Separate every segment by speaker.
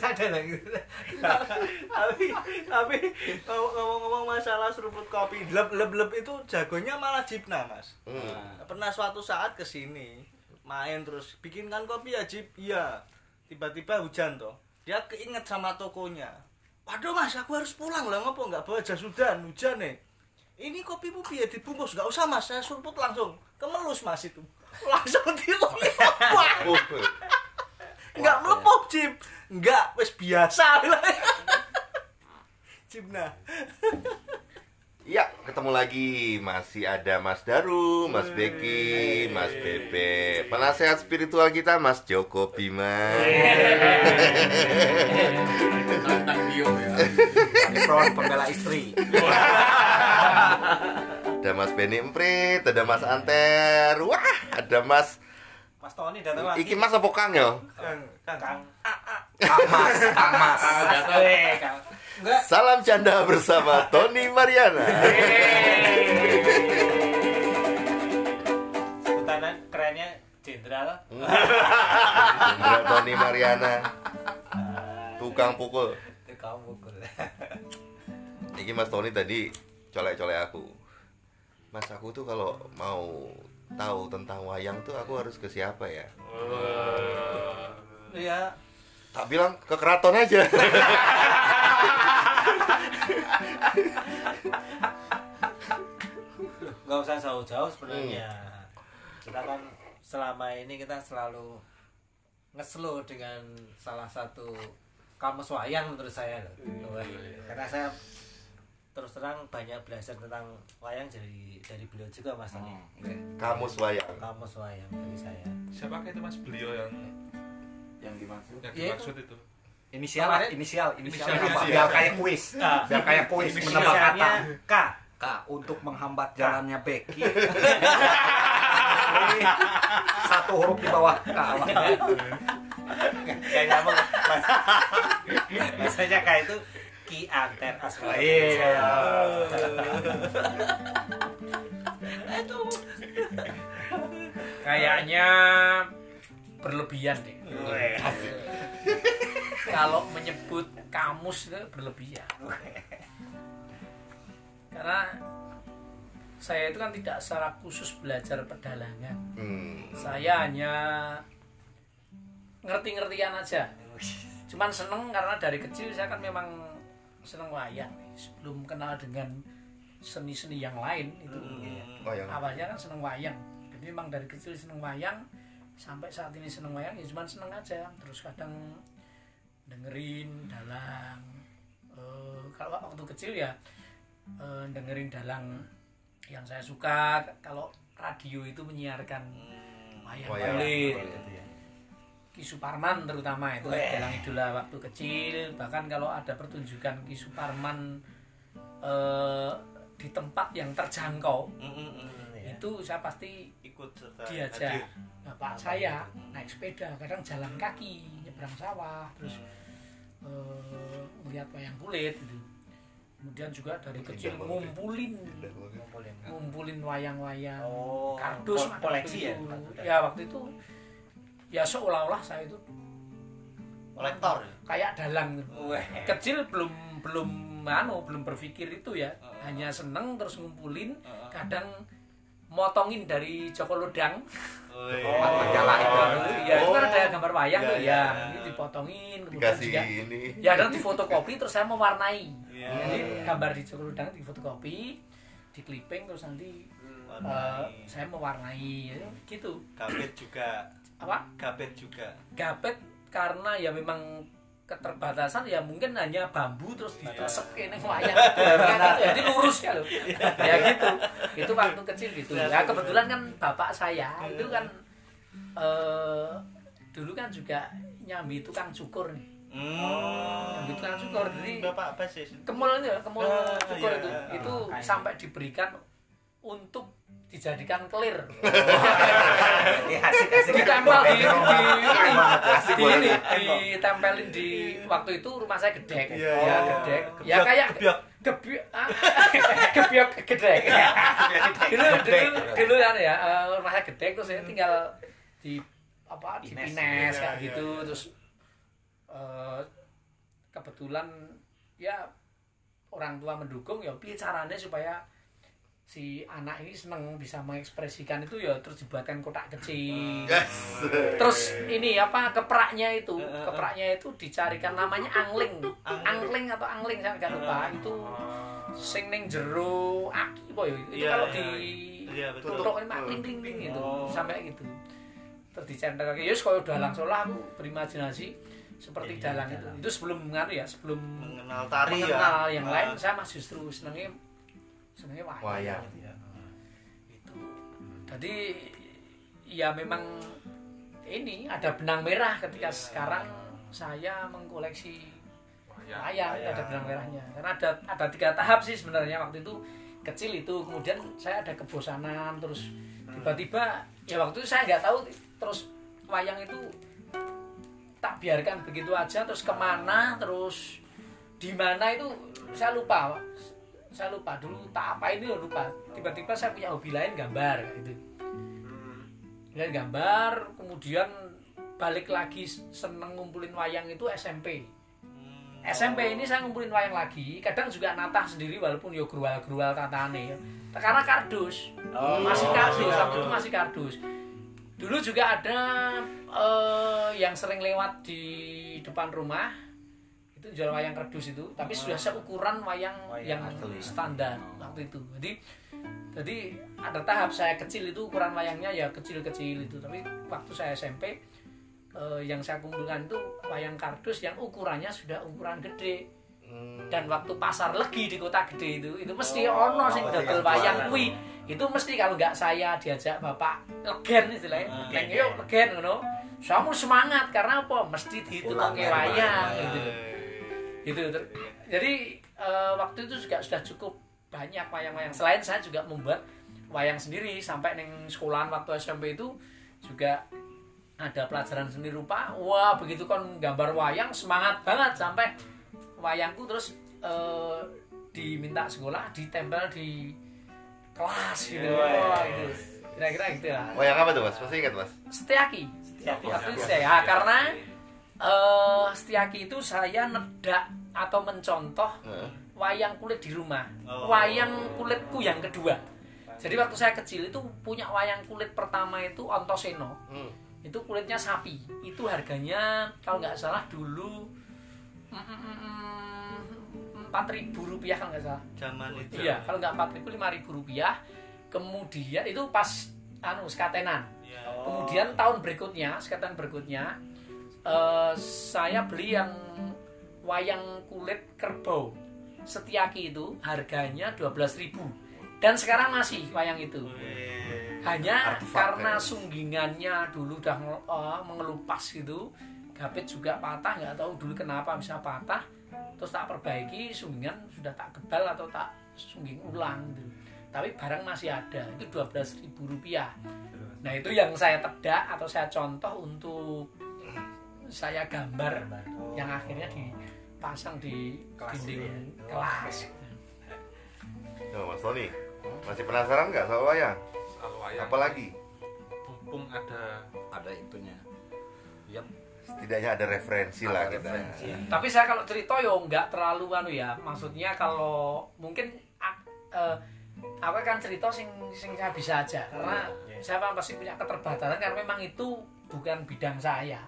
Speaker 1: ada
Speaker 2: lagi. tapi tapi ngomong-ngomong masalah seruput kopi, leb leb leb itu jagonya malah Jipna, Mas.
Speaker 1: Hmm.
Speaker 2: Pernah suatu saat ke sini main terus bikinkan kopi ya Jip, iya. Tiba-tiba hujan toh. Dia keinget sama tokonya. Waduh mas, aku harus pulang lah ngopo nggak bawa jas hujan, hujan nih. Ini kopimu piye dibungkus? Nggak usah mas, saya seruput langsung. Kemelus mas itu. Langsung dilepas.
Speaker 1: Uh,
Speaker 2: Enggak melepuh, Jim. Enggak, wis biasa. Jim nah.
Speaker 1: Iya, ketemu lagi. Masih ada Mas Daru, Mas Beki, Mas Bebe. Penasehat spiritual kita Mas Joko Bima.
Speaker 3: Tentang bio ya.
Speaker 4: Front pembela istri.
Speaker 1: Ada Mas Benny Emprit, ada Mas Anter. Wah, ada Mas
Speaker 2: Mas Tony datang lagi.
Speaker 1: Iki Mas apa Kang ya?
Speaker 2: Kang, Kang. Kang.
Speaker 4: Kang Mas, Kang Mas.
Speaker 2: Kang. Enggak.
Speaker 1: Salam canda bersama Tony Mariana.
Speaker 2: Sebutanan kerennya jenderal.
Speaker 1: Jenderal Tony Mariana. Tukang pukul.
Speaker 2: Itu kamu pukul.
Speaker 1: Iki Mas Tony tadi colek-colek aku. Mas aku tuh kalau mau tahu tentang wayang tuh aku harus ke siapa ya?
Speaker 2: Iya.
Speaker 1: Tak bilang ke keraton aja.
Speaker 2: Enggak usah jauh-jauh sebenarnya. Kita kan selama ini kita selalu ngeslow dengan salah satu kamus wayang menurut saya loh. Wah, Karena saya terus terang banyak belajar tentang wayang dari dari beliau juga Mas Tony.
Speaker 1: Kamus wayang.
Speaker 2: Kamus wayang dari saya.
Speaker 5: Siapakah itu Mas beliau yang
Speaker 4: Yang dimaksud.
Speaker 5: yang
Speaker 2: Ya,
Speaker 5: dimaksud itu?
Speaker 4: Inisial,
Speaker 2: Kemarin-
Speaker 4: inisial, inisial,
Speaker 5: Inisial,
Speaker 4: apa?
Speaker 5: inisial.
Speaker 4: Biar kayak kuis.
Speaker 2: Nah,
Speaker 4: Biar kayak kuis menebak kata.
Speaker 2: K.
Speaker 4: K untuk menghambat jalannya Becky. Satu huruf di bawah K.
Speaker 2: Kayak nyambung. Biasanya K itu Ki Anten Asma.
Speaker 4: Iya.
Speaker 2: Itu
Speaker 3: Kayaknya berlebihan deh. Kalau menyebut kamus itu berlebihan. Karena saya itu kan tidak secara khusus belajar pedalangan.
Speaker 1: Hmm.
Speaker 3: Saya hanya ngerti-ngertian aja. Cuman seneng karena dari kecil saya kan memang seneng wayang nih. Sebelum kenal dengan seni-seni yang lain itu
Speaker 1: Wayang.
Speaker 3: awalnya kan seneng wayang. Jadi memang dari kecil seneng wayang sampai saat ini seneng wayang ya cuman seneng aja. Terus kadang dengerin dalang. Eh, kalau waktu kecil ya eh, dengerin dalang yang saya suka. Kalau radio itu menyiarkan wayang
Speaker 1: Wayang.
Speaker 3: kulit. Ki Suparman terutama itu dalang idola waktu kecil bahkan kalau ada pertunjukan Ki Suparman eh, di tempat yang terjangkau itu saya pasti
Speaker 2: ikut serta
Speaker 3: diajak bapak saya naik sepeda kadang jalan kaki nyebrang sawah terus eh, melihat wayang kulit gitu. kemudian juga dari kecil ngumpulin ngumpulin wayang-wayang
Speaker 2: Oh,
Speaker 3: kardus.
Speaker 2: koleksi
Speaker 3: itu.
Speaker 2: ya?
Speaker 3: ya waktu itu ya seolah-olah saya itu
Speaker 2: kolektor.
Speaker 3: kayak dalang.
Speaker 2: Weh.
Speaker 3: kecil belum belum anu belum berpikir itu ya. Hanya seneng terus ngumpulin kadang motongin dari Joko Lodang
Speaker 4: Majalah itu.
Speaker 3: ya itu kan ada gambar wayang
Speaker 2: Iya,
Speaker 3: tuh
Speaker 2: iya.
Speaker 3: ya ini dipotongin kemudian
Speaker 1: Dikasih
Speaker 3: juga
Speaker 1: ini.
Speaker 3: ya dan difotokopi terus saya mewarnai
Speaker 2: Iya.
Speaker 3: jadi gambar di Joko Lodang difotokopi di clipping terus nanti eh, saya mewarnai ya, gitu
Speaker 2: Gapet juga.
Speaker 3: apa
Speaker 2: Gapet juga.
Speaker 3: gapet karena ya memang keterbatasan ya mungkin hanya bambu terus ditesek ini wayang. Gitu. jadi lurus ya loh ya gitu. Itu waktu kecil gitu. Ya kebetulan kan bapak saya itu kan eh, kan juga nyambi tukang cukur nih.
Speaker 2: Hmm.
Speaker 3: Nyambi tukang cukur jadi
Speaker 2: Bapak basis.
Speaker 3: kemul itu ya, kemul
Speaker 2: Ah,
Speaker 3: cukur
Speaker 2: iya.
Speaker 3: itu. itu sampai diberikan untuk dijadikan kelir
Speaker 6: Iya,
Speaker 3: ditempel di ini. ditempelin di waktu itu rumah saya gedek.
Speaker 2: Iya,
Speaker 3: ya
Speaker 2: iya.
Speaker 3: gedek. Ya kayak
Speaker 2: gebiak.
Speaker 3: gebiak ah, gedek. Dulu dulu dulu kan ya eh, rumah saya gedek terus saya tinggal di apa di
Speaker 6: Pines.
Speaker 3: Kayak gitu. terus eh, kebetulan ya orang tua mendukung ya piye caranya supaya si anak ini seneng bisa mengekspresikan itu ya terus dibuatkan kotak kecil
Speaker 1: Yes.
Speaker 3: terus ini apa kepraknya itu
Speaker 2: Eh, eh, eh.
Speaker 3: kepraknya itu dicarikan namanya angling angling atau angling saya nggak lupa itu sing ning jero aki boy itu
Speaker 2: Iya,
Speaker 3: kalau
Speaker 2: iya,
Speaker 3: di
Speaker 2: iya, betul.
Speaker 3: tutuk ini mak ling ling gitu
Speaker 2: Oh.
Speaker 3: sampai gitu terus dicenteng lagi yus kalau dalang solah aku berimajinasi seperti
Speaker 6: Iya,
Speaker 3: dalang itu itu sebelum nganu ya sebelum
Speaker 2: mengenal tari
Speaker 3: mengenal
Speaker 2: ya.
Speaker 3: yang
Speaker 2: Ah.
Speaker 3: lain saya masih justru senengnya senengnya wayang,
Speaker 1: Wayang.
Speaker 3: itu. Jadi ya memang ini ada benang merah ketika sekarang saya mengkoleksi wayang ada benang merahnya. Karena ada ada tiga tahap sih sebenarnya. Waktu itu kecil itu kemudian saya ada kebosanan terus tiba-tiba ya waktu itu saya nggak tahu terus wayang itu tak biarkan begitu aja terus ke mana terus di mana itu saya lupa. Saya lupa dulu tak apa ini lupa. Tiba-tiba saya punya hobi lain gambar gitu. Lain gambar kemudian balik lagi seneng ngumpulin wayang itu SMP SMP ini saya ngumpulin wayang lagi kadang juga natah sendiri walaupun yo grual-grual tatane ya. karena kardus masih kardus waktu itu masih kardus. Dulu juga ada eh, yang sering lewat di depan rumah itu jual wayang kardus itu tapi sudah seukuran wayang,
Speaker 6: Wayang
Speaker 3: yang
Speaker 6: asli.
Speaker 3: standar waktu itu. Jadi jadi ada tahap saya kecil itu ukuran wayangnya ya kecil-kecil itu. Tapi waktu saya SMP eh, yang saya kumpulkan itu wayang kardus yang ukurannya sudah ukuran gede.
Speaker 1: Hmm.
Speaker 3: dan waktu pasar legi di kota gede itu itu mesti ono sing
Speaker 6: oh,
Speaker 3: dodol wayang kuwi. Itu mesti kalau nggak saya diajak bapak legen istilahnya.
Speaker 2: Ah,
Speaker 3: leng
Speaker 2: iya,
Speaker 3: yuk legen ngono. Kamu semangat karena apa? Mesti dihitung
Speaker 6: Ulang
Speaker 3: ke
Speaker 6: dari
Speaker 3: wayang
Speaker 6: wayang.
Speaker 3: gitu gitu. Ter- jadi eh, waktu itu juga sudah cukup banyak wayang-wayang. Selain saya juga membuat wayang sendiri sampai neng sekolahan waktu SMP itu juga ada pelajaran seni rupa. Wah begitu kan gambar wayang semangat banget. Sampai wayangku terus eh, diminta sekolah ditempel di kelas gitu. Wah gitu. Kira-kira gitu lah.
Speaker 1: Wayang apa tuh mas? Masih ingat mas?
Speaker 3: Setiaki.
Speaker 6: Setiaki.
Speaker 3: Waktu itu saya ya, karena eh Setiaki itu saya nedak atau mencontoh
Speaker 1: Heeh.
Speaker 3: wayang kulit di rumah.
Speaker 2: Oh.
Speaker 3: Wayang kulitku yang kedua. Jadi waktu saya kecil itu punya wayang kulit pertama itu Ontoseno.
Speaker 1: Hmm.
Speaker 3: Itu kulitnya sapi. Itu harganya kalau nggak salah dulu empat ribu rupiah kalau nggak salah.
Speaker 2: zaman itu
Speaker 3: Iya, kalau nggak empat ribu lima ribu rupiah. Kemudian itu pas anu skatenan.
Speaker 2: Iya.
Speaker 3: Kemudian tahun berikutnya, sekitar berikutnya, eh, saya beli yang wayang kulit kerbau. Setiaki itu harganya 12.000 dan sekarang masih wayang itu. Hanya karena
Speaker 1: ya.
Speaker 3: sunggingannya dulu udah eh, mengelupas gitu. Gapit juga patah nggak tahu dulu kenapa bisa patah. Terus tak perbaiki sunggingan sudah tak kebal atau tak sungging ulang gitu. Tapi barang masih ada itu 12.000 rupiah. Nah itu yang saya tedak atau saya contoh untuk saya gambar yang akhirnya dipasang di
Speaker 6: Kelas
Speaker 3: dinding
Speaker 6: ya.
Speaker 3: kelas
Speaker 1: Tuh, mas Tony, masih penasaran nggak soal wayang?
Speaker 5: Soal wayang.
Speaker 1: Apalagi?
Speaker 5: Mumpung ada
Speaker 4: ada itunya ya
Speaker 1: Setidaknya ada referensi lah
Speaker 4: Ada
Speaker 1: kita.
Speaker 4: referensi.
Speaker 3: tapi saya kalau cerita yo nggak terlalu anu ya maksudnya kalau mungkin eh, aku kan cerita sing sing saya bisa aja karena
Speaker 6: Iya.
Speaker 3: saya pasti punya keterbatasan karena memang itu bukan bidang saya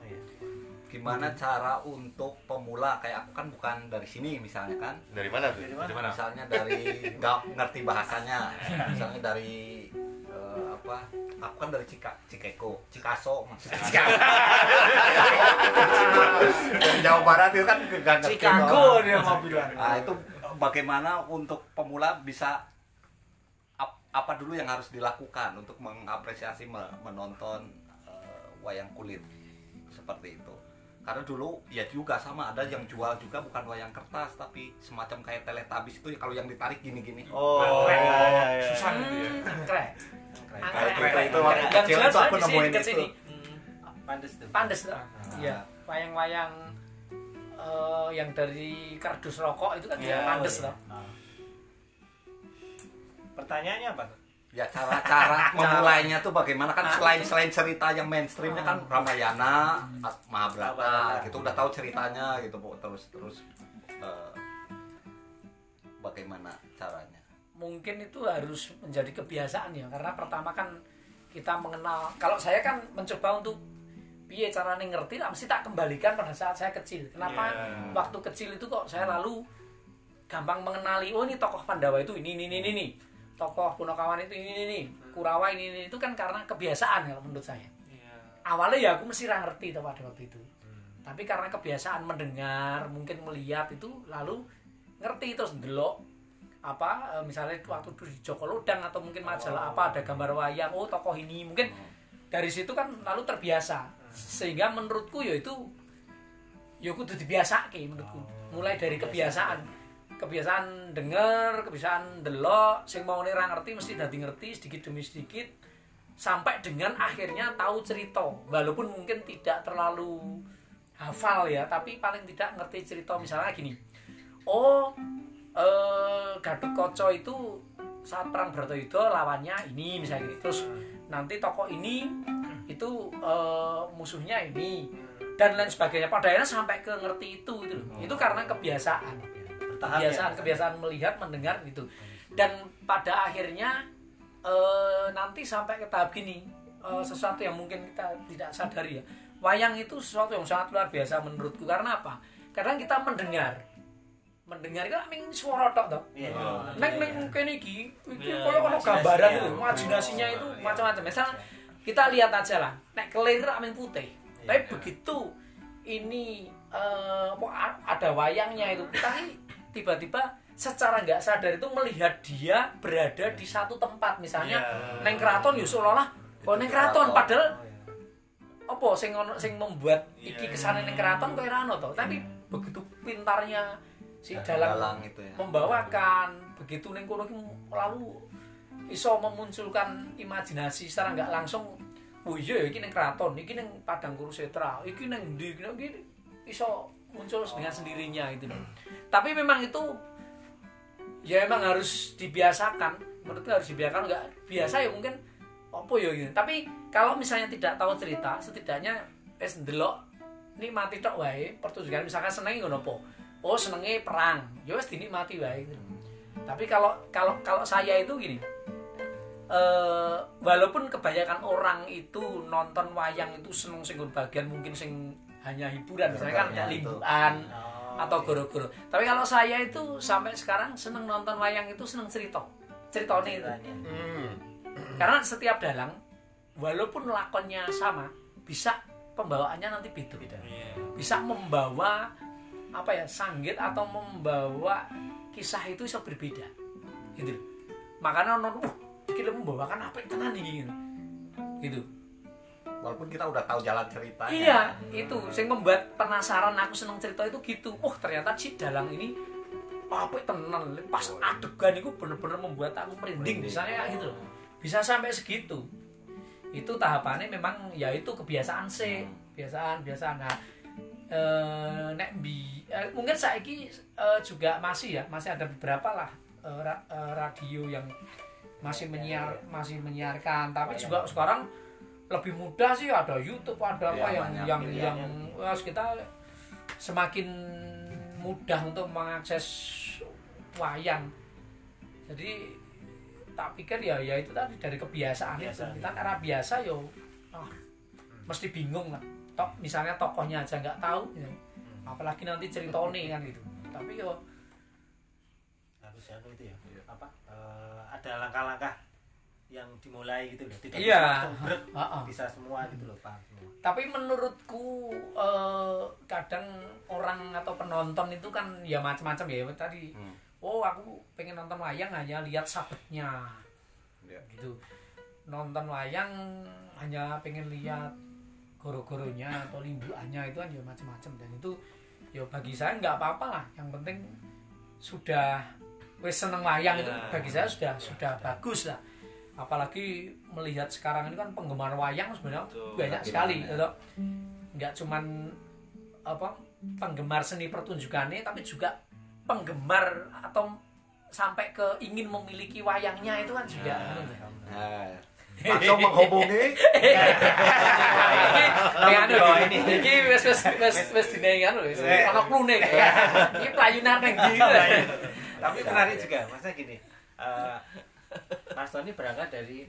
Speaker 4: gimana cara untuk pemula? Kayak aku kan bukan dari sini misalnya kan.
Speaker 1: Dari mana tuh?
Speaker 5: Dari mana?
Speaker 4: misalnya dari nggak ngerti bahasanya. Misalnya dari eh, apa? Aku kan dari Cika, Cikeko Cikaso maksudnya. Dari Jawa Barat itu kan nggak ngerti doang.
Speaker 6: dia mau bilang.
Speaker 4: Nah, itu bagaimana untuk pemula bisa ap- apa dulu yang harus dilakukan untuk mengapresiasi me- menonton eh, wayang kulit? Seperti itu karena dulu ya juga sama ada yang jual juga bukan wayang kertas tapi semacam kayak teletabis itu kalau yang ditarik gini-gini
Speaker 2: Oh,
Speaker 3: Keren.
Speaker 2: iya, iya, iya.
Speaker 4: susah gitu ya
Speaker 3: Hmm, keren Keren,
Speaker 4: gitu,
Speaker 3: keren,
Speaker 4: itu
Speaker 3: keren.
Speaker 4: waktu
Speaker 3: Yang
Speaker 4: kecil
Speaker 3: jelas
Speaker 4: itu aku nemuin itu
Speaker 3: sini.
Speaker 6: Pandes tuh.
Speaker 3: pandes tuh iya wayang-wayang eh, yang dari kardus rokok itu kan
Speaker 2: Iya,
Speaker 3: pandes
Speaker 6: iya.
Speaker 3: loh
Speaker 6: Pertanyaannya apa? tuh?
Speaker 4: Ya cara-cara memulainya tuh bagaimana? Kan selain selain cerita yang mainstreamnya kan Ramayana, Mahabharata gitu. Udah tahu ceritanya gitu bu terus terus eh, bagaimana caranya?
Speaker 3: Mungkin itu harus menjadi kebiasaan ya karena pertama kan kita mengenal kalau saya kan mencoba untuk piye caranya ngerti? Lah mesti tak kembalikan pada saat saya kecil. Kenapa?
Speaker 2: Iya.
Speaker 3: waktu kecil itu kok saya lalu gampang mengenali oh ini tokoh Pandawa itu ini ini ini ini, ini. Tokoh Punakawan itu ini ini ini. Kurawa ini ini itu kan karena kebiasaan kalau menurut saya.
Speaker 5: Iya.
Speaker 3: awalnya ya aku mesti ngerti tuh pada waktu itu. Tapi karena kebiasaan mendengar mungkin melihat itu lalu ngerti terus delok apa eh, misalnya waktu itu di Joko Lodang atau mungkin majalah apa ada gambar wayang oh tokoh ini mungkin dari situ kan lalu terbiasa. Sehingga menurutku ya itu ya kudu dibiasake menurutku. Mulai dari kebiasaan kebiasaan denger kebiasaan delok sing mau ra ngerti mesti dadi ngerti sedikit demi sedikit sampai dengan akhirnya tahu cerita. Walaupun mungkin tidak terlalu hafal ya tapi paling tidak ngerti cerita. Misalnya gini oh eh Gatot Kaca itu saat perang Bratayuda lawannya ini misalnya gitu terus nanti tokoh ini itu eh, musuhnya ini dan lain sebagainya. Pada akhirnya sampai ke ngerti itu gitu loh. Itu karena kebiasaan Kebiasaan
Speaker 6: ya?
Speaker 3: kebiasaan melihat mendengar gitu dan pada akhirnya eh, nanti sampai ke tahap gini eh, sesuatu yang mungkin kita tidak sadari ya wayang itu sesuatu yang sangat luar biasa menurutku karena apa karena kita mendengar mendengar itu ming suara tok toh
Speaker 6: Iya.
Speaker 3: neng neng kene iki iki
Speaker 2: Iya,
Speaker 3: koyo ono
Speaker 6: imajinasi
Speaker 3: gambaran
Speaker 6: ya.
Speaker 3: itu imajinasinya itu
Speaker 6: Iya.
Speaker 3: macam-macam misal kita lihat aja lah nek kelir amin putih tapi
Speaker 6: Iya.
Speaker 3: begitu ini eh, ada wayangnya itu tapi tiba-tiba secara nggak sadar itu melihat dia berada di satu tempat. Misalnya
Speaker 2: Iya.
Speaker 3: neng keraton ya seolah-olah oh neng keraton. padahal apa sing sing membuat iki
Speaker 2: Iya.
Speaker 3: ke sana neng keraton koyo ora ono to? Tapi begitu pintarnya si dalang
Speaker 4: dalang itu ya.
Speaker 3: membawakan begitu neng kono lalu iso memunculkan imajinasi secara nggak langsung oh iya ya, iki neng keraton iki neng padang kurusetra iki neng ndi iki iso muncul dengan sendirinya gitu loh. Tapi memang itu ya emang harus dibiasakan. Menurutku harus dibiasakan nggak biasa ya mungkin apa ya gitu. Tapi kalau misalnya tidak tahu cerita setidaknya es ndelok nikmati tok wae pertunjukan. Misalkan seneng ngono apa? Oh senenge perang. Ya wis dinikmati wae gitu. tapi kalau kalau kalau saya itu gini eh walaupun kebanyakan orang itu nonton wayang itu seneng sing bagian mungkin sing hanya hiburan misalnya kan
Speaker 4: itu.
Speaker 3: limbuan
Speaker 6: Oh,
Speaker 3: atau goro-goro. Tapi kalau saya itu sampai sekarang seneng nonton wayang itu seneng cerita. Ceritanya itu.
Speaker 1: Hmm.
Speaker 3: karena setiap dalang walaupun lakonnya sama bisa pembawaannya nanti beda.
Speaker 2: Iya.
Speaker 3: bisa membawa apa ya sanggit atau membawa kisah itu bisa berbeda. Gitu. Makanya nonton uh kita membawakan apa itu nanti gitu. Gitu
Speaker 4: walaupun kita udah tahu jalan ceritanya.
Speaker 3: Iya itu. Sing membuat penasaran aku seneng cerita itu gitu. Oh ternyata si dalang ini apa tenan. Pas adegan itu bener-bener membuat aku merinding misalnya gitu loh. Bisa sampai segitu. Itu tahapannya memang ya itu kebiasaan sih. Kebiasaan biasaan nah eh, nek bi eh, mungkin saiki eh, juga masih ya masih ada beberapa lah eh, ra- eh, radio yang masih menyiar masih menyiarkan. Tapi juga sekarang lebih mudah sih ada YouTube ada apa
Speaker 4: Iya,
Speaker 3: yang
Speaker 4: banyak
Speaker 3: yang yang wah, kita semakin mudah untuk mengakses wayang. Jadi tak pikir ya ya itu tadi dari kebiasaan itu.
Speaker 6: Kebiasaan.
Speaker 3: kita karena biasa yo ah, mesti bingung lah. Tok misalnya tokohnya aja nggak tahu ya. apalagi nanti ceritone kan gitu. Tapi yo
Speaker 6: harus anu itu ya? Apa? Eh, ada langkah-langkah yang dimulai gitu loh tidak
Speaker 3: Iya.
Speaker 6: bisa brek,
Speaker 3: ah.
Speaker 6: bisa semua gitu loh paham semua
Speaker 3: tapi menurutku eh, kadang orang atau penonton itu kan ya macam-macam ya tadi
Speaker 4: Hmm.
Speaker 3: oh aku pengen nonton wayang hanya lihat sabetnya
Speaker 4: Iya.
Speaker 3: gitu nonton wayang hanya pengen lihat goro-goronya atau limbuannya itu kan ya macam-macam dan itu ya bagi saya nggak apa-apa lah yang penting sudah wes seneng wayang itu
Speaker 2: Ya.
Speaker 3: bagi saya sudah sudah bagus lah apalagi melihat sekarang ini kan penggemar wayang sebenarnya
Speaker 2: Betul.
Speaker 3: banyak
Speaker 4: Makin
Speaker 3: sekali gitu. nggak cuman apa penggemar seni pertunjukannya tapi juga penggemar atau sampai ke ingin memiliki wayangnya itu kan juga anu ya.
Speaker 4: Nah, langsung menghubungi?
Speaker 3: Iki anu ini iki wis wis wis wis dine anu ana klune iki playunan nang ndi
Speaker 6: tapi menarik juga maksudnya gini eh, Mas Tony berangkat dari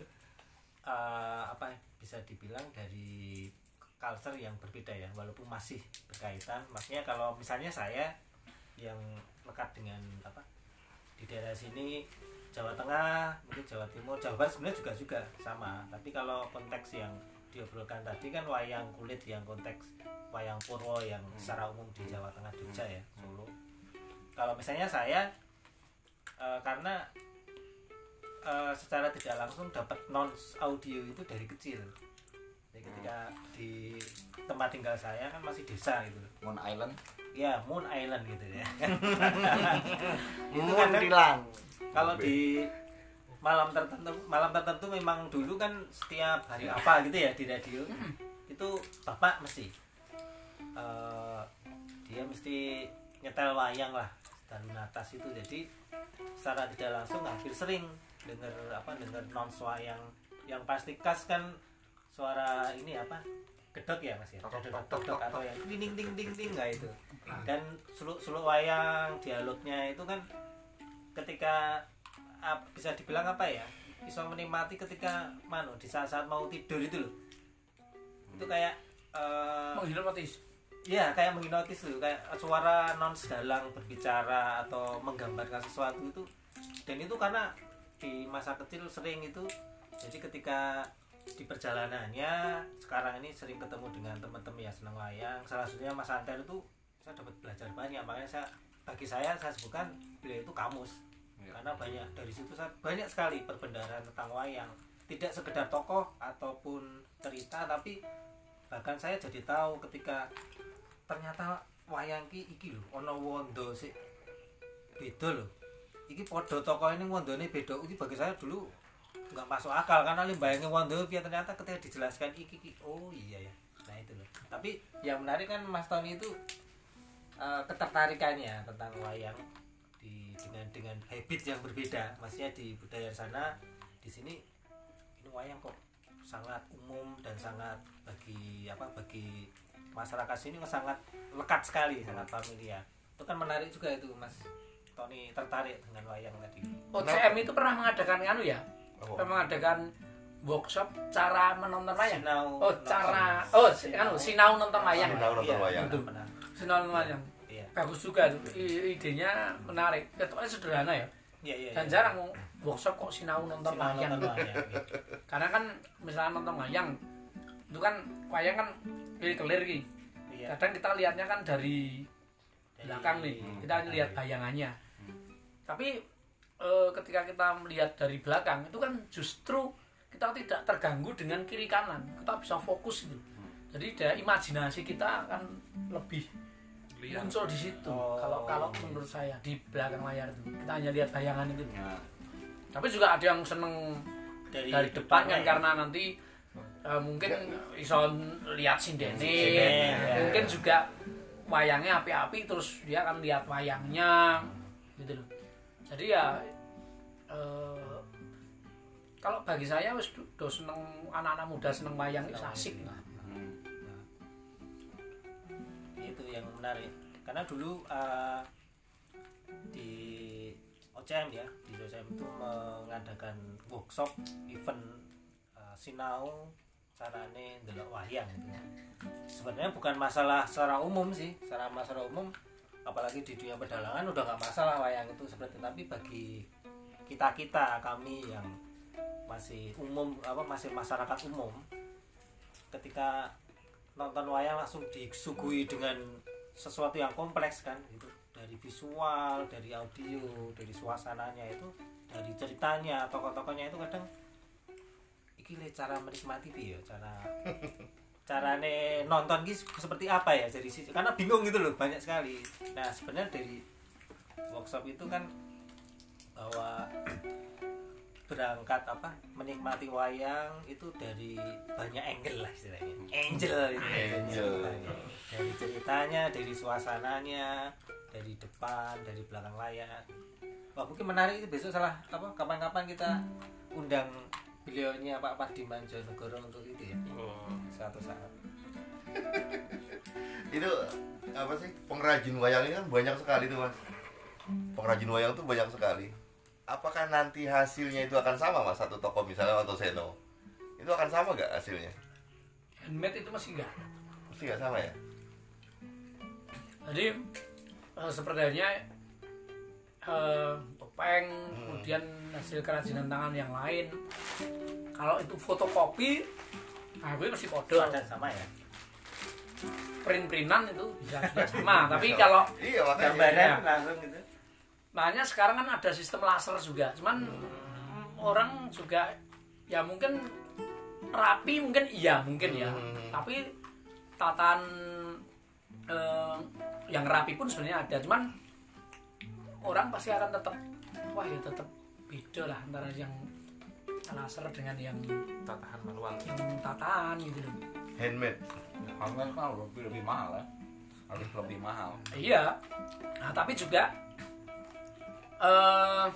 Speaker 6: eh, apa ya, bisa dibilang dari culture yang berbeda ya walaupun masih berkaitan. Maksudnya kalau misalnya saya yang lekat dengan apa di daerah sini Jawa Tengah mungkin Jawa Timur Jawa Barat sebenarnya juga juga sama. Tapi kalau konteks yang diobrolkan tadi kan wayang kulit yang konteks wayang purwo yang secara umum di Jawa Tengah Jogja ya Solo. Kalau misalnya saya eh, karena eh, secara tidak langsung dapat non audio itu dari kecil. Jadi ketika di tempat tinggal saya kan masih desa gitu
Speaker 4: Moon Island?
Speaker 6: Ya Moon Island gitu ya. Itu
Speaker 2: Mun
Speaker 6: kadang
Speaker 2: dilang.
Speaker 6: kalau di malam tertentu malam tertentu memang dulu kan setiap hari apa gitu ya di radio itu bapak mesti eh, dia mesti nyetel wayang lah dan atas itu. Jadi secara tidak langsung hampir sering dengar apa dengar non wayang yang pasti khas kan suara ini apa? Gedok ya mas ya? Gedok atau yang ding ding ding ding ding nggak itu. Dan suluk suluk wayang dialognya itu kan ketika ap- bisa dibilang apa ya? Bisa menikmati ketika mano di saat-saat mau tidur itu loh. Itu kayak eh,
Speaker 3: menghipnotis
Speaker 6: ya kayak menghipnotis tuh kayak suara non sedalang berbicara atau menggambarkan sesuatu itu. Dan itu karena di masa kecil sering itu. Jadi ketika di perjalanannya sekarang ini sering ketemu dengan teman-teman yang senang wayang. Salah satunya Mas Anter itu saya dapat belajar banyak. Makanya saya bagi saya saya sebutkan beliau itu kamus. Karena banyak dari situ saya banyak sekali perbendaharaan tentang wayang. Tidak sekedar tokoh ataupun cerita tapi bahkan saya jadi tahu ketika ternyata wayang ki iki lho ana wondo sik beda lho iki podo tokoh ini wondone beda. Iki bagi saya dulu nggak masuk akal karena limbayangnya wondo piye ternyata ketika dijelaskan iki iki oh iya ya nah itu loh. Tapi yang menarik kan Mas Tony itu eh, ketertarikannya tentang wayang di dengan dengan habit yang berbeda. Maksudnya di budaya sana di sini ini wayang kok sangat umum dan sangat bagi apa bagi masyarakat sini sangat lekat sekali sangat familiar. Itu kan menarik juga itu mas Tony tertarik dengan wayang tadi.
Speaker 3: OCM itu pernah mengadakan anu ya?
Speaker 1: Oh.
Speaker 3: pernah mengadakan workshop cara menonton wayang?
Speaker 6: Sinau
Speaker 3: oh cara oh si- anu sinau nonton wayang.
Speaker 1: Sinau nonton
Speaker 6: Iya,
Speaker 1: wayang.
Speaker 6: betul, benar.
Speaker 3: sinau nonton wayang.
Speaker 6: Iya.
Speaker 3: Bagus juga idenya menarik. Ketuanya sederhana ya.
Speaker 6: Iya iya
Speaker 3: dan
Speaker 6: iya.
Speaker 3: jarang workshop kok sinau nonton
Speaker 6: Sinau
Speaker 3: wayang.
Speaker 6: nonton wayang, iya.
Speaker 3: karena kan misalnya nonton wayang itu kan wayang kan kelir gitu
Speaker 6: Iya.
Speaker 3: kadang kita lihatnya kan dari
Speaker 6: Dari-
Speaker 3: belakang nih.
Speaker 6: Hmm,
Speaker 3: kita lihat bayangannya tapi eh, ketika kita melihat dari belakang itu kan justru kita tidak terganggu dengan kiri kanan kita bisa fokus itu jadi dari imajinasi kita akan lebih
Speaker 5: Lihat.
Speaker 3: muncul di situ
Speaker 6: Oh.
Speaker 3: kalau kalau menurut saya di belakang layar itu kita hanya lihat bayangan itu
Speaker 4: Nah,
Speaker 3: tapi juga ada yang seneng dari depan kan
Speaker 6: ya.
Speaker 3: karena nanti eh, mungkin iso lihat sindene
Speaker 6: Sindene, ya.
Speaker 3: mungkin juga wayangnya api-api terus dia akan lihat wayangnya gitu loh jadi ya eh, kalau bagi saya wis do- seneng anak-anak muda seneng wayang itu asik lah.
Speaker 6: Itu yang menarik. Karena dulu eh, di OCM ya di OCM itu mengadakan workshop event eh, sinau carane ndelok wayang gitu. sebenarnya bukan masalah secara umum sih secara masalah umum apalagi di dunia pedalangan udah nggak masalah wayang itu seperti tapi bagi kita kita kami yang masih umum apa masih masyarakat umum ketika nonton wayang langsung disuguhi dengan sesuatu yang kompleks kan gitu dari visual dari audio dari suasananya itu dari ceritanya tokoh-tokohnya itu kadang iki cara menikmati piye ya cara carane nonton gitu seperti apa ya? Jadi karena bingung gitu loh banyak sekali. Nah sebenarnya dari workshop itu kan bahwa berangkat apa menikmati wayang itu dari banyak angle lah istilahnya. Angel itu
Speaker 1: Angel.
Speaker 6: dari ceritanya dari suasananya dari depan dari belakang layar. Wah mungkin menarik itu besok salah apa kapan-kapan kita undang beliaunya Pak Padiman Jonegoro untuk itu ya.
Speaker 5: Oh.
Speaker 6: Suatu saat.
Speaker 1: Itu apa sih pengrajin wayang ini kan banyak sekali tuh mas. Pengrajin wayang tuh banyak sekali. Apakah nanti hasilnya itu akan sama mas? Satu toko misalnya atau seno? Itu akan sama gak hasilnya?
Speaker 3: Handmade itu masih enggak
Speaker 1: mesti gak sama ya?
Speaker 3: Jadi eh, seperti halnya eh, topeng kemudian hasil kerajinan tangan yang lain. Kalau itu fotokopi nah gue masih podo
Speaker 6: dan sama ya?
Speaker 3: Print-printan itu bisa sama tapi kalau
Speaker 1: iya
Speaker 6: gambaran
Speaker 3: Ya.
Speaker 6: langsung gitu.
Speaker 3: Makanya sekarang kan ada sistem laser juga. Cuman orang juga ya mungkin rapi mungkin iya mungkin ya.
Speaker 1: Hmm.
Speaker 3: tapi tatan eh, yang rapi pun sebenarnya ada. Cuman orang pasti akan tetap wah ya tetap beda lah antara yang laser dengan yang
Speaker 5: tatahan manual
Speaker 3: yang tatan gitu loh
Speaker 1: handmade
Speaker 4: Handmade kan lebih lebih mahal ya harus lebih mahal
Speaker 3: Iya. Nah, tapi juga eh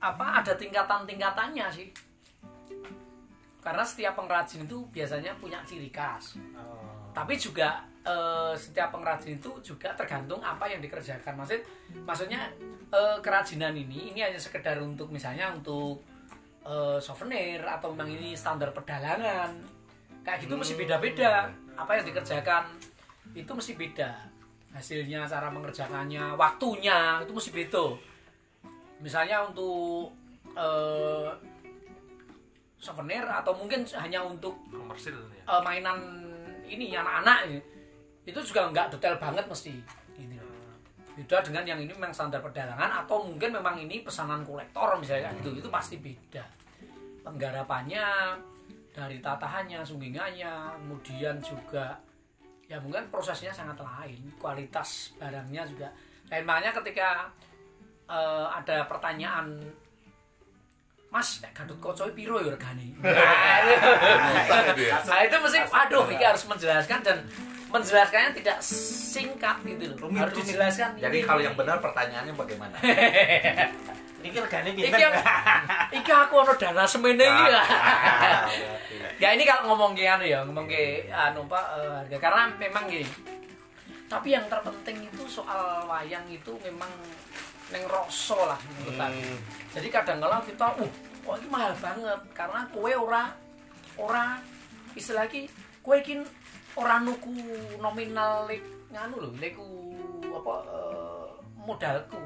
Speaker 3: apa ada tingkatan-tingkatannya sih. Karena setiap pengrajin itu biasanya punya ciri khas.
Speaker 6: oh.
Speaker 3: Tapi juga eh, setiap pengrajin itu juga tergantung apa yang dikerjakan. Maksud maksudnya eh, kerajinan ini ini hanya sekedar untuk misalnya untuk eh, souvenir atau memang ini standar pedalangan. Kayak gitu mesti beda-beda. Apa yang dikerjakan itu mesti beda. Hasilnya, cara mengerjakannya, waktunya itu mesti beda. Misalnya untuk eh, souvenir atau mungkin hanya untuk
Speaker 5: komersil ya
Speaker 3: eh, mainan ini anak-anak itu juga nggak detail banget mesti. Beda dengan yang ini memang standar perdagangan atau mungkin memang ini pesanan kolektor misalnya gitu. Itu pasti beda. Penggarapannya dari tatahannya sunggingannya kemudian juga ya mungkin prosesnya sangat lain kualitas barangnya juga. Lain makanya ketika eh, ada pertanyaan Mas, nek Kaca iki piro ya regane?
Speaker 1: Susah itu. Ya.
Speaker 3: Nah itu mesti, aduh, ini harus menjelaskan dan menjelaskannya tidak singkat gitu loh.
Speaker 6: Rumit,
Speaker 3: harus
Speaker 6: rumit.
Speaker 3: dijelaskan.
Speaker 4: jadi
Speaker 3: ini,
Speaker 4: kalau yang benar pertanyaannya bagaimana
Speaker 6: ini regane
Speaker 3: Iki,
Speaker 6: pinten
Speaker 3: iki aku ono dana semene iki ya.
Speaker 6: Ah,
Speaker 3: ya ini kalau ngomong ke anu ya, ngomong ke anu Pak eh, harga karena memang gini. Tapi yang terpenting itu soal wayang itu memang neng rasa lah menurut aku.
Speaker 1: Hmm.
Speaker 3: Jadi kadang kala kita, uh, kok ini mahal banget karena kue ora ora istilah iki kue iki ora nuku nominal lek nganu lho, leku apa eh, modalku.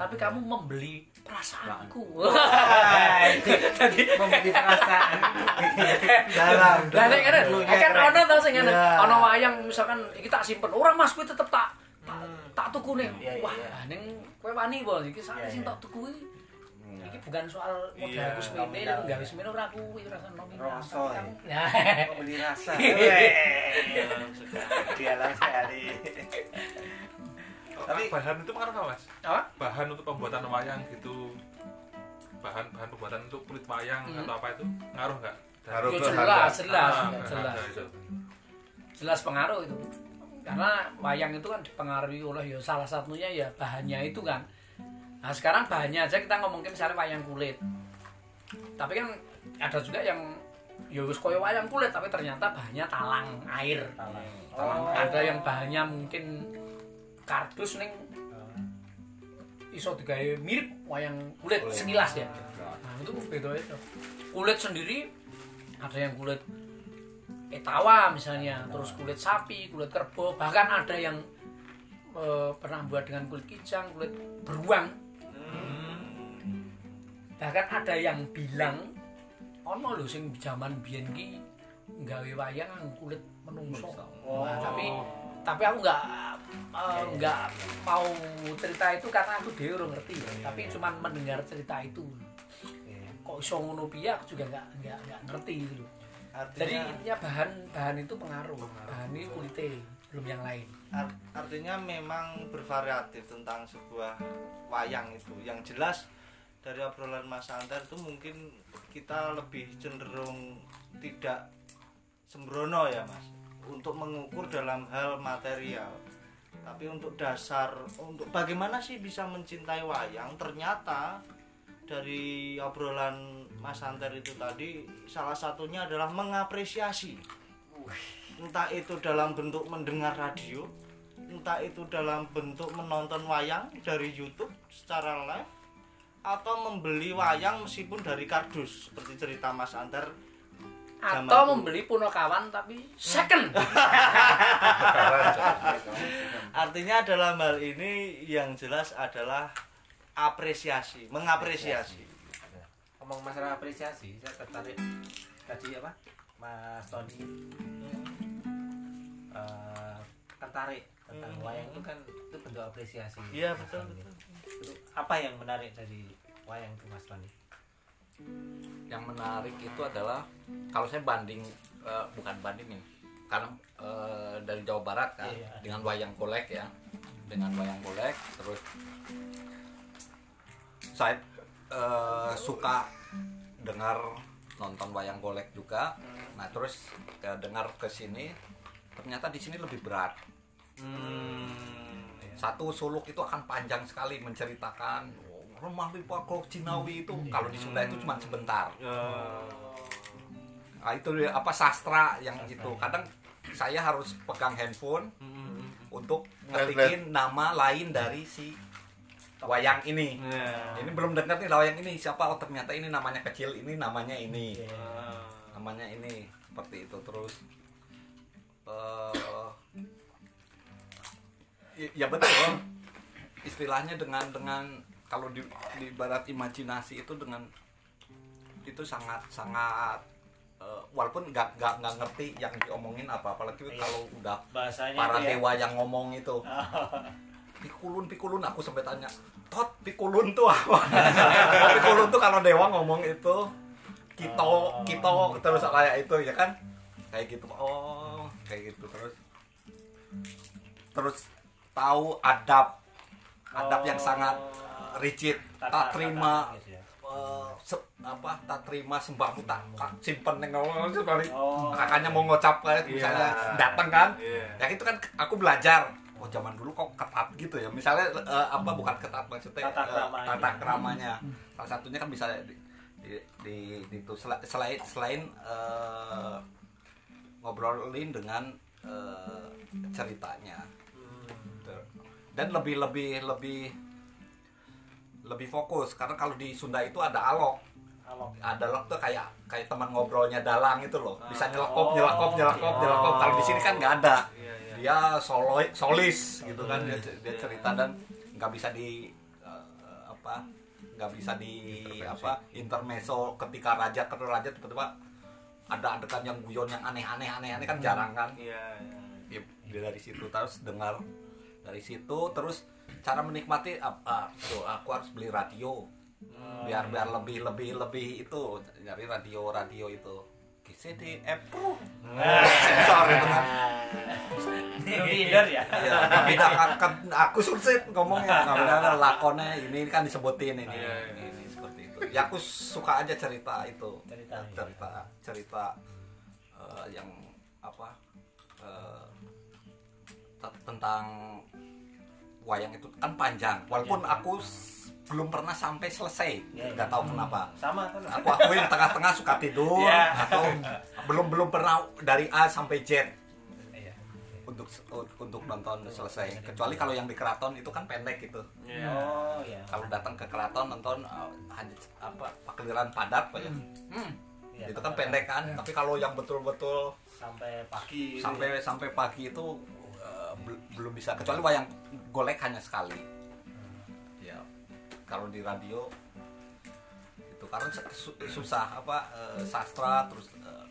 Speaker 3: Tapi kamu membeli perasaanku. Jadi
Speaker 6: memberi perasaan dalam
Speaker 3: nek kan kan ono to sing ngene.
Speaker 6: Iya.
Speaker 3: Ono wayang misalkan iki tak simpen. Ora Mas kuwi tetep tak tak, tak tuku nih.
Speaker 6: Iya,
Speaker 3: Wah, ning kowe wani bos iki sak sing tak tuku iki. Iki bukan soal
Speaker 5: Iya,
Speaker 3: modalku semene, nek gawe semene ora kuwi rasa nominal.
Speaker 6: Rasa,
Speaker 3: Tapi
Speaker 6: ya.
Speaker 3: kamu- Ya.
Speaker 6: membeli rasa
Speaker 3: Iya.
Speaker 6: dialah sekali
Speaker 5: tapi bahan itu pengaruh apa mas
Speaker 3: Apa?
Speaker 5: bahan untuk pembuatan wayang gitu bahan bahan pembuatan untuk kulit wayang
Speaker 3: Hmm.
Speaker 5: atau apa itu ngaruh nggak
Speaker 1: Ngaruh.
Speaker 3: Ya
Speaker 1: ke
Speaker 3: jelas,
Speaker 1: harga.
Speaker 3: jelas,
Speaker 5: Ah,
Speaker 3: jelas. Jelas pengaruh itu. Karena wayang itu kan dipengaruhi oleh ya salah satunya ya bahannya itu kan. Nah sekarang bahannya aja kita ngomongin misalnya wayang kulit. Tapi kan ada juga yang ya wis koyo wayang kulit tapi ternyata bahannya talang air. Talang. Ada yang bahannya mungkin kardus ning iso digawe mirip wayang kulit sekilas ya. Nah, itu beda itu. Kulit sendiri ada yang kulit etawa misalnya, terus kulit sapi, kulit kerbau, bahkan ada yang eh, pernah buat dengan kulit kijang, kulit beruang. Bahkan ada yang bilang ono lho sing zaman biyen ki nggawe wayang kulit menungso. Nah, tapi tapi aku nggak eh, nggak mau cerita itu karena aku dhewe ora ngerti ya. Tapi cuman mendengar cerita itu. Kok iso ngono piye aku juga nggak nggak nggak ngerti gitu. Jadi
Speaker 2: artinya
Speaker 3: intinya bahan bahan itu pengaruh. Bahan ini kulitnya belum yang lain.
Speaker 2: Art- artinya memang bervariatif tentang sebuah wayang itu yang jelas dari obrolan Mas Antar itu mungkin kita lebih cenderung tidak sembrono ya Mas. Untuk mengukur dalam hal material. Tapi untuk dasar untuk bagaimana sih bisa mencintai wayang? Ternyata dari obrolan Mas Anter itu tadi salah satunya adalah mengapresiasi. Entah itu dalam bentuk mendengar radio entah itu dalam bentuk menonton wayang dari YouTube secara live atau membeli wayang meskipun dari kardus seperti cerita Mas Anter
Speaker 3: Atau
Speaker 2: dulu.
Speaker 3: membeli punokawan tapi second.
Speaker 2: artinya dalam hal ini yang jelas adalah apresiasi mengapresiasi
Speaker 6: ngomong masalah apresiasi saya tertarik tadi apa Mas Tony eh, tertarik tentang
Speaker 2: Hmm.
Speaker 6: wayang itu kan itu bentuk apresiasi
Speaker 2: Iya, betul, betul.
Speaker 6: Itu apa yang menarik dari wayang itu Mas Tony
Speaker 4: yang menarik itu adalah kalau saya banding eh, bukan bandingin karena eh, dari Jawa Barat kan
Speaker 6: Iya.
Speaker 4: dengan wayang golek ya dengan wayang golek terus saya eh, suka dengar nonton wayang golek juga nah terus eh, dengar ke sini ternyata di sini lebih berat
Speaker 2: hmm.
Speaker 4: Satu suluk itu akan panjang sekali menceritakan oh, rumah Lipaklok Cinawi itu. Kalau di Sunda itu cuma sebentar.
Speaker 2: Ya.
Speaker 4: Nah, itu apa sastra yang itu kadang saya harus pegang handphone
Speaker 2: Hmm.
Speaker 4: untuk ngetikin nama lain dari si wayang ini.
Speaker 2: Ya.
Speaker 4: ini belum dengar nih wayang ini siapa. Oh ternyata ini namanya kecil ini namanya ini.
Speaker 2: Ah.
Speaker 4: namanya ini seperti itu. Terus i- ya betul. Istilahnya dengan dengan kalau di, di barat imajinasi itu dengan itu sangat sangat eh, walaupun nggak nggak nggak ngerti yang diomongin apa apalagi
Speaker 6: Iya.
Speaker 4: kalau udah
Speaker 6: bahasanya
Speaker 4: para
Speaker 6: ya.
Speaker 4: dewa yang ngomong itu. Pikulun pikulun aku sampai tanya tot pikulun tuh apa? Oh, pikulun tuh kalau dewa ngomong itu kito kito terus kayak itu ya kan? Kayak gitu. Oh kayak gitu terus. Terus tahu adab adab yang
Speaker 6: Oh.
Speaker 4: sangat rigid
Speaker 6: Tata-
Speaker 4: tak terima
Speaker 6: tata gitu ya.
Speaker 4: eh, se- apa tak terima sembahmu tak tak simpen neng seperti
Speaker 6: Oh.
Speaker 4: kakaknya mau ngocap kayak
Speaker 2: Iya.
Speaker 4: misalnya datang kan
Speaker 2: Iya.
Speaker 4: ya itu kan aku belajar oh zaman dulu kok ketat gitu ya misalnya eh, apa bukan ketat maksudnya
Speaker 6: Tata
Speaker 4: eh,
Speaker 6: keramanya.
Speaker 4: tata keramanya salah satunya kan bisa di, di, di, di itu Sela- selain selain eh, ngobrolin dengan eh, ceritanya Gitu. Dan lebih lebih lebih lebih fokus. Karena kalau di Sunda itu ada alok.
Speaker 6: Alok.
Speaker 4: ada alok tuh kayak kayak teman ngobrolnya dalang itu loh. Bisa nyelekop
Speaker 6: Oh,
Speaker 4: nyelekop nyelekop
Speaker 6: iya.
Speaker 4: nyelekop kalau di sini kan nggak ada.
Speaker 2: Iya, iya.
Speaker 4: dia solo solis gitu kan. Dia, dia cerita dan nggak bisa di eh, apa nggak bisa di apa intermezzo ketika raja ke raja tiba-tiba ada adegan yang guyon yang aneh-aneh aneh-aneh kan jarang kan?
Speaker 2: Iya, iya.
Speaker 4: Ya, dia dari situ terus dengar dari situ terus cara menikmati ah, ah, tuh aku harus beli radio. Biar biar lebih lebih lebih itu nyari radio radio itu. CD Apple sensor itu kan.
Speaker 6: Leader ya.
Speaker 4: ya beda kan- kan aku sulit ngomongnya. Nggak beda lakonnya ini kan disebutin ini,
Speaker 2: Iya, iya.
Speaker 4: ini, ini seperti itu. Ya aku suka aja cerita itu.
Speaker 6: Cerita, iya.
Speaker 4: cerita cerita eh, yang apa eh, t- tentang wayang itu kan panjang walaupun
Speaker 6: Iya.
Speaker 4: aku belum pernah sampai selesai
Speaker 6: Iya,
Speaker 4: nggak
Speaker 6: iya.
Speaker 4: tahu kenapa
Speaker 6: Sama kan.
Speaker 4: aku aku yang tengah-tengah suka tidur
Speaker 6: Iya.
Speaker 4: atau belum belum pernah dari A sampai Z
Speaker 6: Iya.
Speaker 4: untuk untuk nonton selesai kecuali kalau yang di keraton itu kan pendek gitu
Speaker 2: Iya.
Speaker 6: Oh ya.
Speaker 4: kalau datang ke keraton nonton uh, hanya apa pakliran padat apa ya Hmm,
Speaker 6: Iya,
Speaker 4: itu kan pendek kan tapi kalau yang betul-betul
Speaker 6: sampai pagi.
Speaker 4: sampai
Speaker 6: ya.
Speaker 4: sampai pagi itu belum bisa kecuali wayang golek hanya sekali ya kalau di radio itu karena su- susah apa uh, sastra terus uh,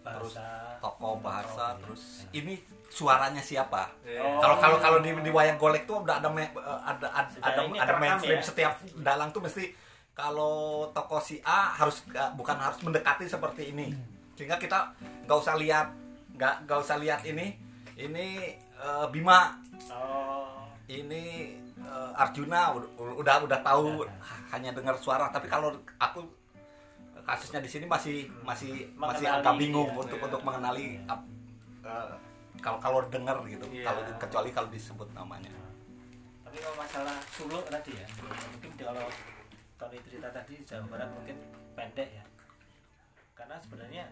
Speaker 4: terus
Speaker 6: bahasa.
Speaker 4: tokoh bahasa terus ini suaranya siapa
Speaker 2: Iya.
Speaker 6: Oh.
Speaker 4: kalau kalau kalau di, di wayang golek tuh udah ada me- eh, ada ada
Speaker 6: Sudah
Speaker 4: ada, ada mainstream
Speaker 6: ya?
Speaker 4: setiap dalang tuh mesti kalau tokoh si A harus eh, bukan harus mendekati seperti ini sehingga kita nggak usah lihat nggak nggak usah lihat ini ini eh, Bima.
Speaker 6: Oh.
Speaker 4: Ini eh, Arjuna udah udah, tahu ha- hanya dengar suara. Tapi kalau aku kasusnya di sini masih masih masih
Speaker 6: Mengenali,
Speaker 4: agak bingung
Speaker 6: iya.
Speaker 4: untuk untuk mengenali eh, kalau kalau dengar gitu.
Speaker 2: Iya.
Speaker 4: kalau kecuali kalau disebut namanya.
Speaker 6: Tapi kalau masalah suluk tadi ya mungkin kalau Tony cerita tadi Jawa Barat mungkin pendek ya. Karena sebenarnya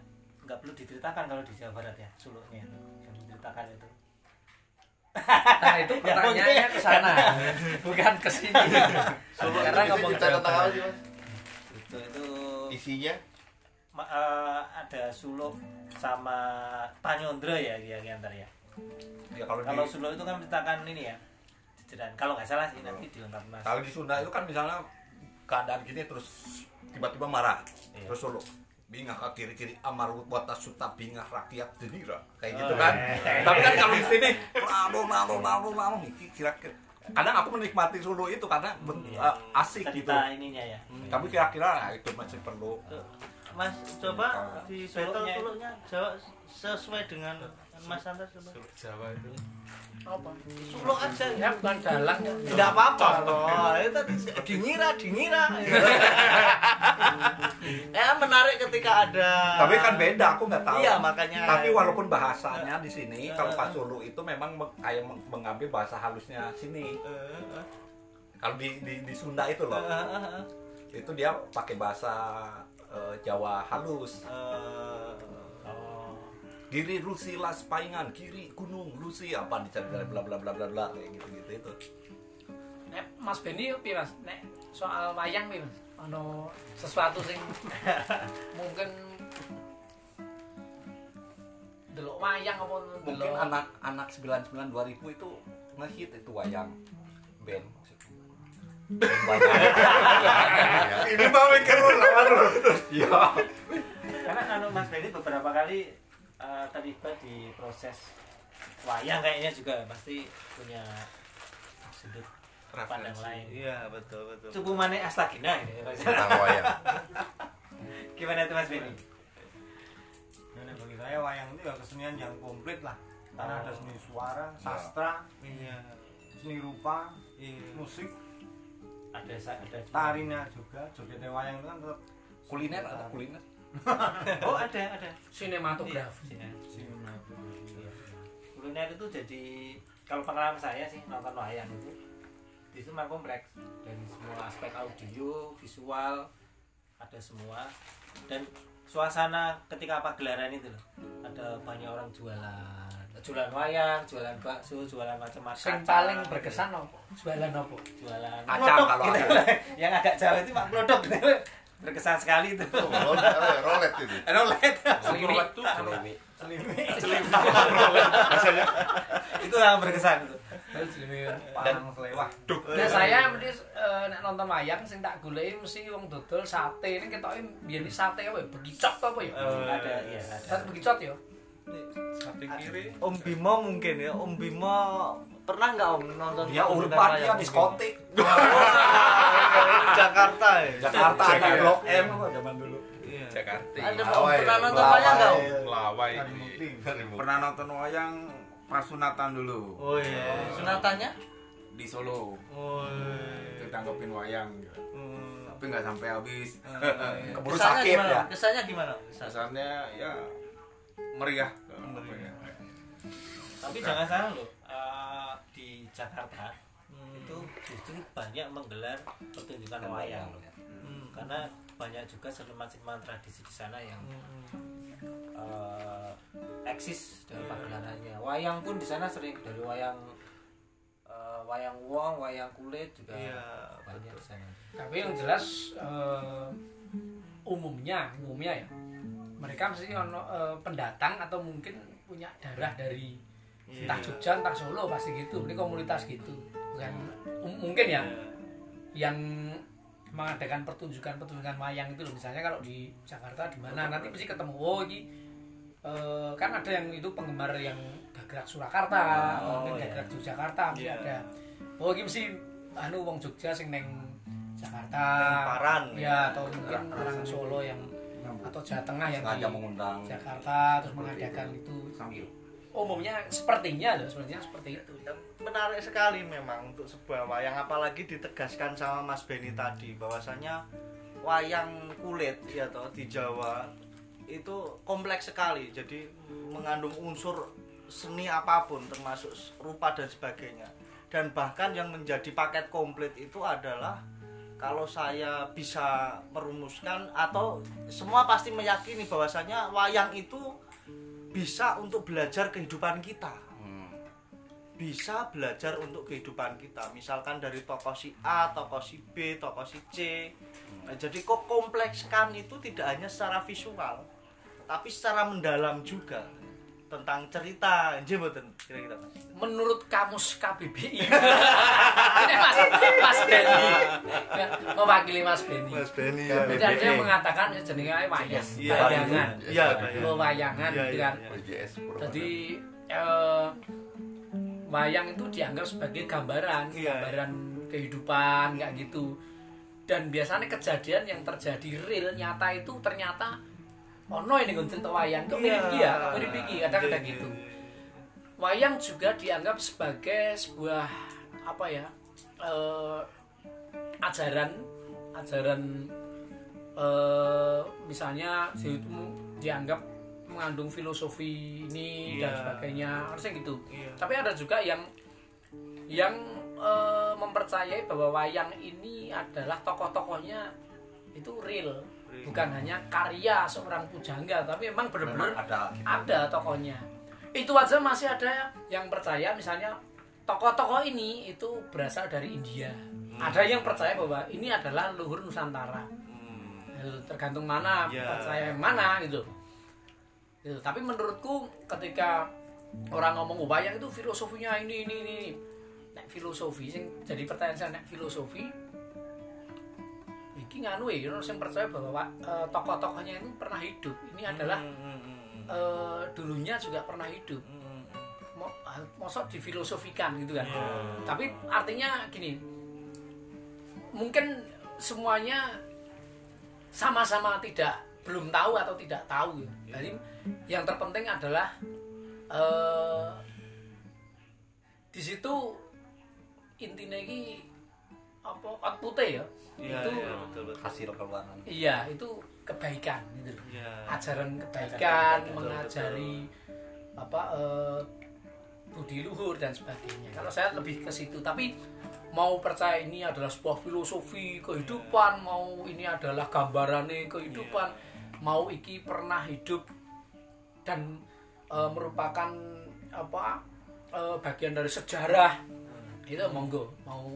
Speaker 6: nggak perlu diceritakan kalau di Jawa Barat ya suluknya itu yang diceritakan itu.
Speaker 3: Nah itu pertanyaannya ke sana, bukan ke sini. Karena ngomong
Speaker 1: bisa
Speaker 3: Jawa
Speaker 1: tentang sih mas?
Speaker 6: Itu itu.
Speaker 1: Isinya?
Speaker 6: Ma- eh, ada suluk sama panyondra ya dia antar ya?
Speaker 4: Ya kalau
Speaker 6: kalau
Speaker 4: di
Speaker 6: suluk itu kan menceritakan ini ya jajaran kalau nggak salah sih nanti dilengkapi mas.
Speaker 4: Kalau di Sunda itu kan misalnya keadaan gini terus tiba-tiba marah
Speaker 6: Iya.
Speaker 4: terus solo bingah ke kiri kiri amarut wata suta bingah rakyat denira kayak gitu
Speaker 6: Oh,
Speaker 4: kan?
Speaker 6: iya.
Speaker 4: tapi kan kalau di sini lalu lalu lalu lalu kira kira kadang aku menikmati solo itu karena ben-
Speaker 6: Iya.
Speaker 4: eh, asik gitu.
Speaker 6: cerita ininya ya.
Speaker 4: Hmm, tapi kira-kira itu masih perlu.
Speaker 2: Mas coba di
Speaker 6: suluknya
Speaker 2: Jawa sesuai dengan Mas coba.
Speaker 5: Suluk Jawa itu
Speaker 3: Apa?
Speaker 2: Suluk aja
Speaker 3: Ya bukan dalang.
Speaker 2: Tidak apa-apa loh. Itu tadi dingira, dingira. ya menarik ketika ada
Speaker 4: tapi kan beda aku nggak tahu
Speaker 2: Iya, makanya.
Speaker 4: tapi walaupun bahasanya di sini
Speaker 2: Eh,
Speaker 4: kalau
Speaker 2: eh,
Speaker 4: pas Solo itu memang kayak meng- mengambil bahasa halusnya sini kalau di, di di Sunda itu loh itu dia pakai bahasa Jawa halus Giri Rusi Las Paingan, kiri Gunung Lusi apa dicari dari bla bla bla bla bla kayak gitu gitu itu.
Speaker 3: Nek Mas Bendi piye Mas? Nek soal wayang piye Mas? Ono sesuatu sing mungkin delok wayang apa
Speaker 4: Mungkin
Speaker 3: delok
Speaker 4: anak-anak 99 2000 itu ngehit itu wayang band. Ini mau mikir Iya.
Speaker 6: karena anu Mas Benny beberapa kali eh, terlibat di proses wayang kayaknya juga pasti punya sudut pandang lain
Speaker 2: Iya, betul, betul.
Speaker 6: cukup mana astagina ini
Speaker 1: tentang wayang
Speaker 6: gimana itu Mas Benny
Speaker 7: Nah, bagi saya wayang itu ya kesenian yang komplit lah karena
Speaker 6: Oh.
Speaker 7: ada seni suara, sastra,
Speaker 2: Iya.
Speaker 7: seni rupa,
Speaker 2: Iya.
Speaker 7: musik,
Speaker 6: ada ada
Speaker 7: tarinya juga. Joget wayang itu kan tetap
Speaker 4: Kuliner ada kuliner.
Speaker 6: oh ada ada
Speaker 3: sinematografi.
Speaker 6: Iya, Iya. kuliner itu jadi kalau pengalaman saya sih nonton wayang itu di situ memang kompleks dari semua aspek audio visual ada semua dan suasana ketika pagelaran itu loh ada banyak orang jualan jualan wayang jualan bakso jualan macam-macam
Speaker 3: Sing paling berkesan apa? Jualan apa?
Speaker 6: jualan
Speaker 4: Kacang kalau ada.
Speaker 6: yang agak jauh itu pak klodok gitu. berkesan sekali itu.
Speaker 1: Oh, rolet, ya, rolet itu.
Speaker 6: Rolet.
Speaker 5: Selimut tuh
Speaker 6: itu yang berkesan itu.
Speaker 7: Parang selewah.
Speaker 3: Nah saya mesti eh, nek nonton wayang sing tak goleki mesti wong dodol sate. Ini ketoke biyen sate apa ya? Begicot apa ya?
Speaker 2: Eh,
Speaker 6: ada ya ada.
Speaker 3: Sate begicot ya.
Speaker 5: sate kiri.
Speaker 2: Om Bimo mungkin ya, Om Bimo pernah nggak Om nonton pertunjukan
Speaker 4: urban
Speaker 2: wayang?
Speaker 4: diskotik.
Speaker 2: Jakarta ya.
Speaker 4: Jakarta ada Blok M zaman dulu.
Speaker 2: Iya.
Speaker 5: Jakarta
Speaker 2: Ada pernah nonton wayang nggak Om?
Speaker 5: Melawai
Speaker 7: Harimukti.
Speaker 8: pernah nonton wayang pas sunatan dulu
Speaker 2: Oh iya. Sunatannya?
Speaker 8: di Solo
Speaker 2: Oh.
Speaker 8: tanggepin wayang gitu.
Speaker 2: Hmm.
Speaker 8: tapi nggak sampai habis
Speaker 4: Keburu
Speaker 2: Kesannya
Speaker 4: sakit
Speaker 2: gimana?
Speaker 4: ya.
Speaker 2: Kesannya gimana?
Speaker 8: kesannya ya meriah ya?
Speaker 6: tapi jangan salah loh eh, di Jakarta
Speaker 2: Hmm.
Speaker 6: itu justru banyak menggelar pertunjukan wayang loh
Speaker 2: Hmm.
Speaker 6: karena banyak juga seniman-seniman tradisi di sana yang
Speaker 2: Hmm.
Speaker 6: eh, eksis dalam pagelarannya wayang pun di sana sering dari wayang eh, wayang wong wayang kulit juga
Speaker 2: Iya,
Speaker 6: banyak di sana
Speaker 3: Tapi yang jelas eh, umumnya, umumnya ya. Mereka mesti ono eh, pendatang atau mungkin punya darah dari. Entah Jogja, entah Solo pasti gitu. Ini komunitas gitu. Bukan um- mungkin ya yang mengadakan pertunjukan-pertunjukan wayang itu loh. Misalnya kalau di Jakarta di mana nanti mesti ketemu oh ini eh, kan ada yang itu penggemar yang gagrak Surakarta,
Speaker 6: Oh,
Speaker 3: mungkin
Speaker 6: iya.
Speaker 3: gagrak Yogyakarta
Speaker 2: Iya.
Speaker 3: ada. Oh ini mesti anu wong Jogja sing neng Jakarta.
Speaker 2: Neng Paran.
Speaker 3: Ya atau mungkin orang Solo yang atau Jawa Tengah yang di
Speaker 4: mengundang
Speaker 3: Jakarta terus mengadakan itu umumnya sepertinya loh sepertinya seperti itu.
Speaker 2: Menarik sekali memang untuk sebuah wayang apalagi ditegaskan sama Mas Beni tadi bahwasanya wayang kulit ya toh di Jawa itu kompleks sekali. Jadi mengandung unsur seni apa pun termasuk rupa dan sebagainya. Dan bahkan yang menjadi paket komplit itu adalah kalau saya bisa merumuskan atau semua pasti meyakini bahwasanya wayang itu bisa untuk belajar kehidupan kita. Bisa belajar untuk kehidupan kita. Misalkan dari tokoh si A, tokoh si B, tokoh si C. Nah, jadi kok komplekskan itu tidak hanya secara visual tapi secara mendalam juga tentang cerita. Nggih mboten kira-kira Mas.
Speaker 3: Menurut kamus KBBI ini Mas Mas Beni Ya, mewakili Mas Beni
Speaker 2: Beni
Speaker 3: Jadi ada yang mengatakan ya jenenge ae wayang
Speaker 2: Iya,
Speaker 3: bayangan.
Speaker 2: iya,
Speaker 3: Oh, wayangan
Speaker 2: Iya,
Speaker 3: gitu
Speaker 2: iya,
Speaker 3: kan.
Speaker 2: iya.
Speaker 1: BJS Purwokerto.
Speaker 3: jadi eh, wayang itu dianggap sebagai gambaran gambaran kehidupan nggak gitu. Dan biasanya kejadian yang terjadi real nyata itu ternyata ono ini gue cerita wayang. Kok mirip dia? Kok mirip iki? Kadang
Speaker 2: Iya,
Speaker 3: kadang gitu. wayang juga dianggap sebagai sebuah apa ya eh, ajaran. Ajaran eh, misalnya itu dianggap mengandung filosofi ini dan
Speaker 2: Iya.
Speaker 3: sebagainya. Harusnya gitu.
Speaker 2: Iya.
Speaker 3: tapi ada juga yang yang eh, mempercayai bahwa wayang ini adalah tokoh-tokohnya itu Real. Bukan hanya karya seorang pujangga tapi memang benar-benar
Speaker 4: ada gitu.
Speaker 3: ada tokohnya itu aja masih ada yang percaya misalnya tokoh-tokoh ini itu berasal dari India ada yang percaya bahwa ini adalah luhur Nusantara
Speaker 2: Hmm.
Speaker 3: Itu tergantung mana
Speaker 2: Ya.
Speaker 3: percaya yang mana gitu Gitu. tapi menurutku ketika orang ngomong "Oh, wayang itu filosofinya ini ini ini nek filosofi sing jadi pertanyaan saya nek filosofi iki nganu ya orang yang percaya bahwa wa- eh, tokoh-tokohnya itu pernah hidup. Ini adalah eh, dulunya juga pernah hidup. Ah, mosok difilosofikan gitu kan.
Speaker 2: Iya.
Speaker 3: tapi artinya gini mungkin semuanya sama-sama tidak belum tahu atau tidak tahu ya. jadi yang terpenting adalah eh di situ intinya ini apa outputnya ya
Speaker 2: Iya,
Speaker 3: itu
Speaker 2: iya, betul betul.
Speaker 4: hasil keluaran
Speaker 3: iya itu kebaikan gitu loh.
Speaker 2: Iya.
Speaker 3: ajaran kebaikan
Speaker 2: Betul,
Speaker 3: mengajari apa eh, budi luhur dan sebagainya. Kalau saya lebih ke situ tapi mau percaya ini adalah sebuah filosofi kehidupan mau ini adalah gambarannya kehidupan mau iki pernah hidup dan eh, merupakan apa eh, bagian dari sejarah. Itu monggo mau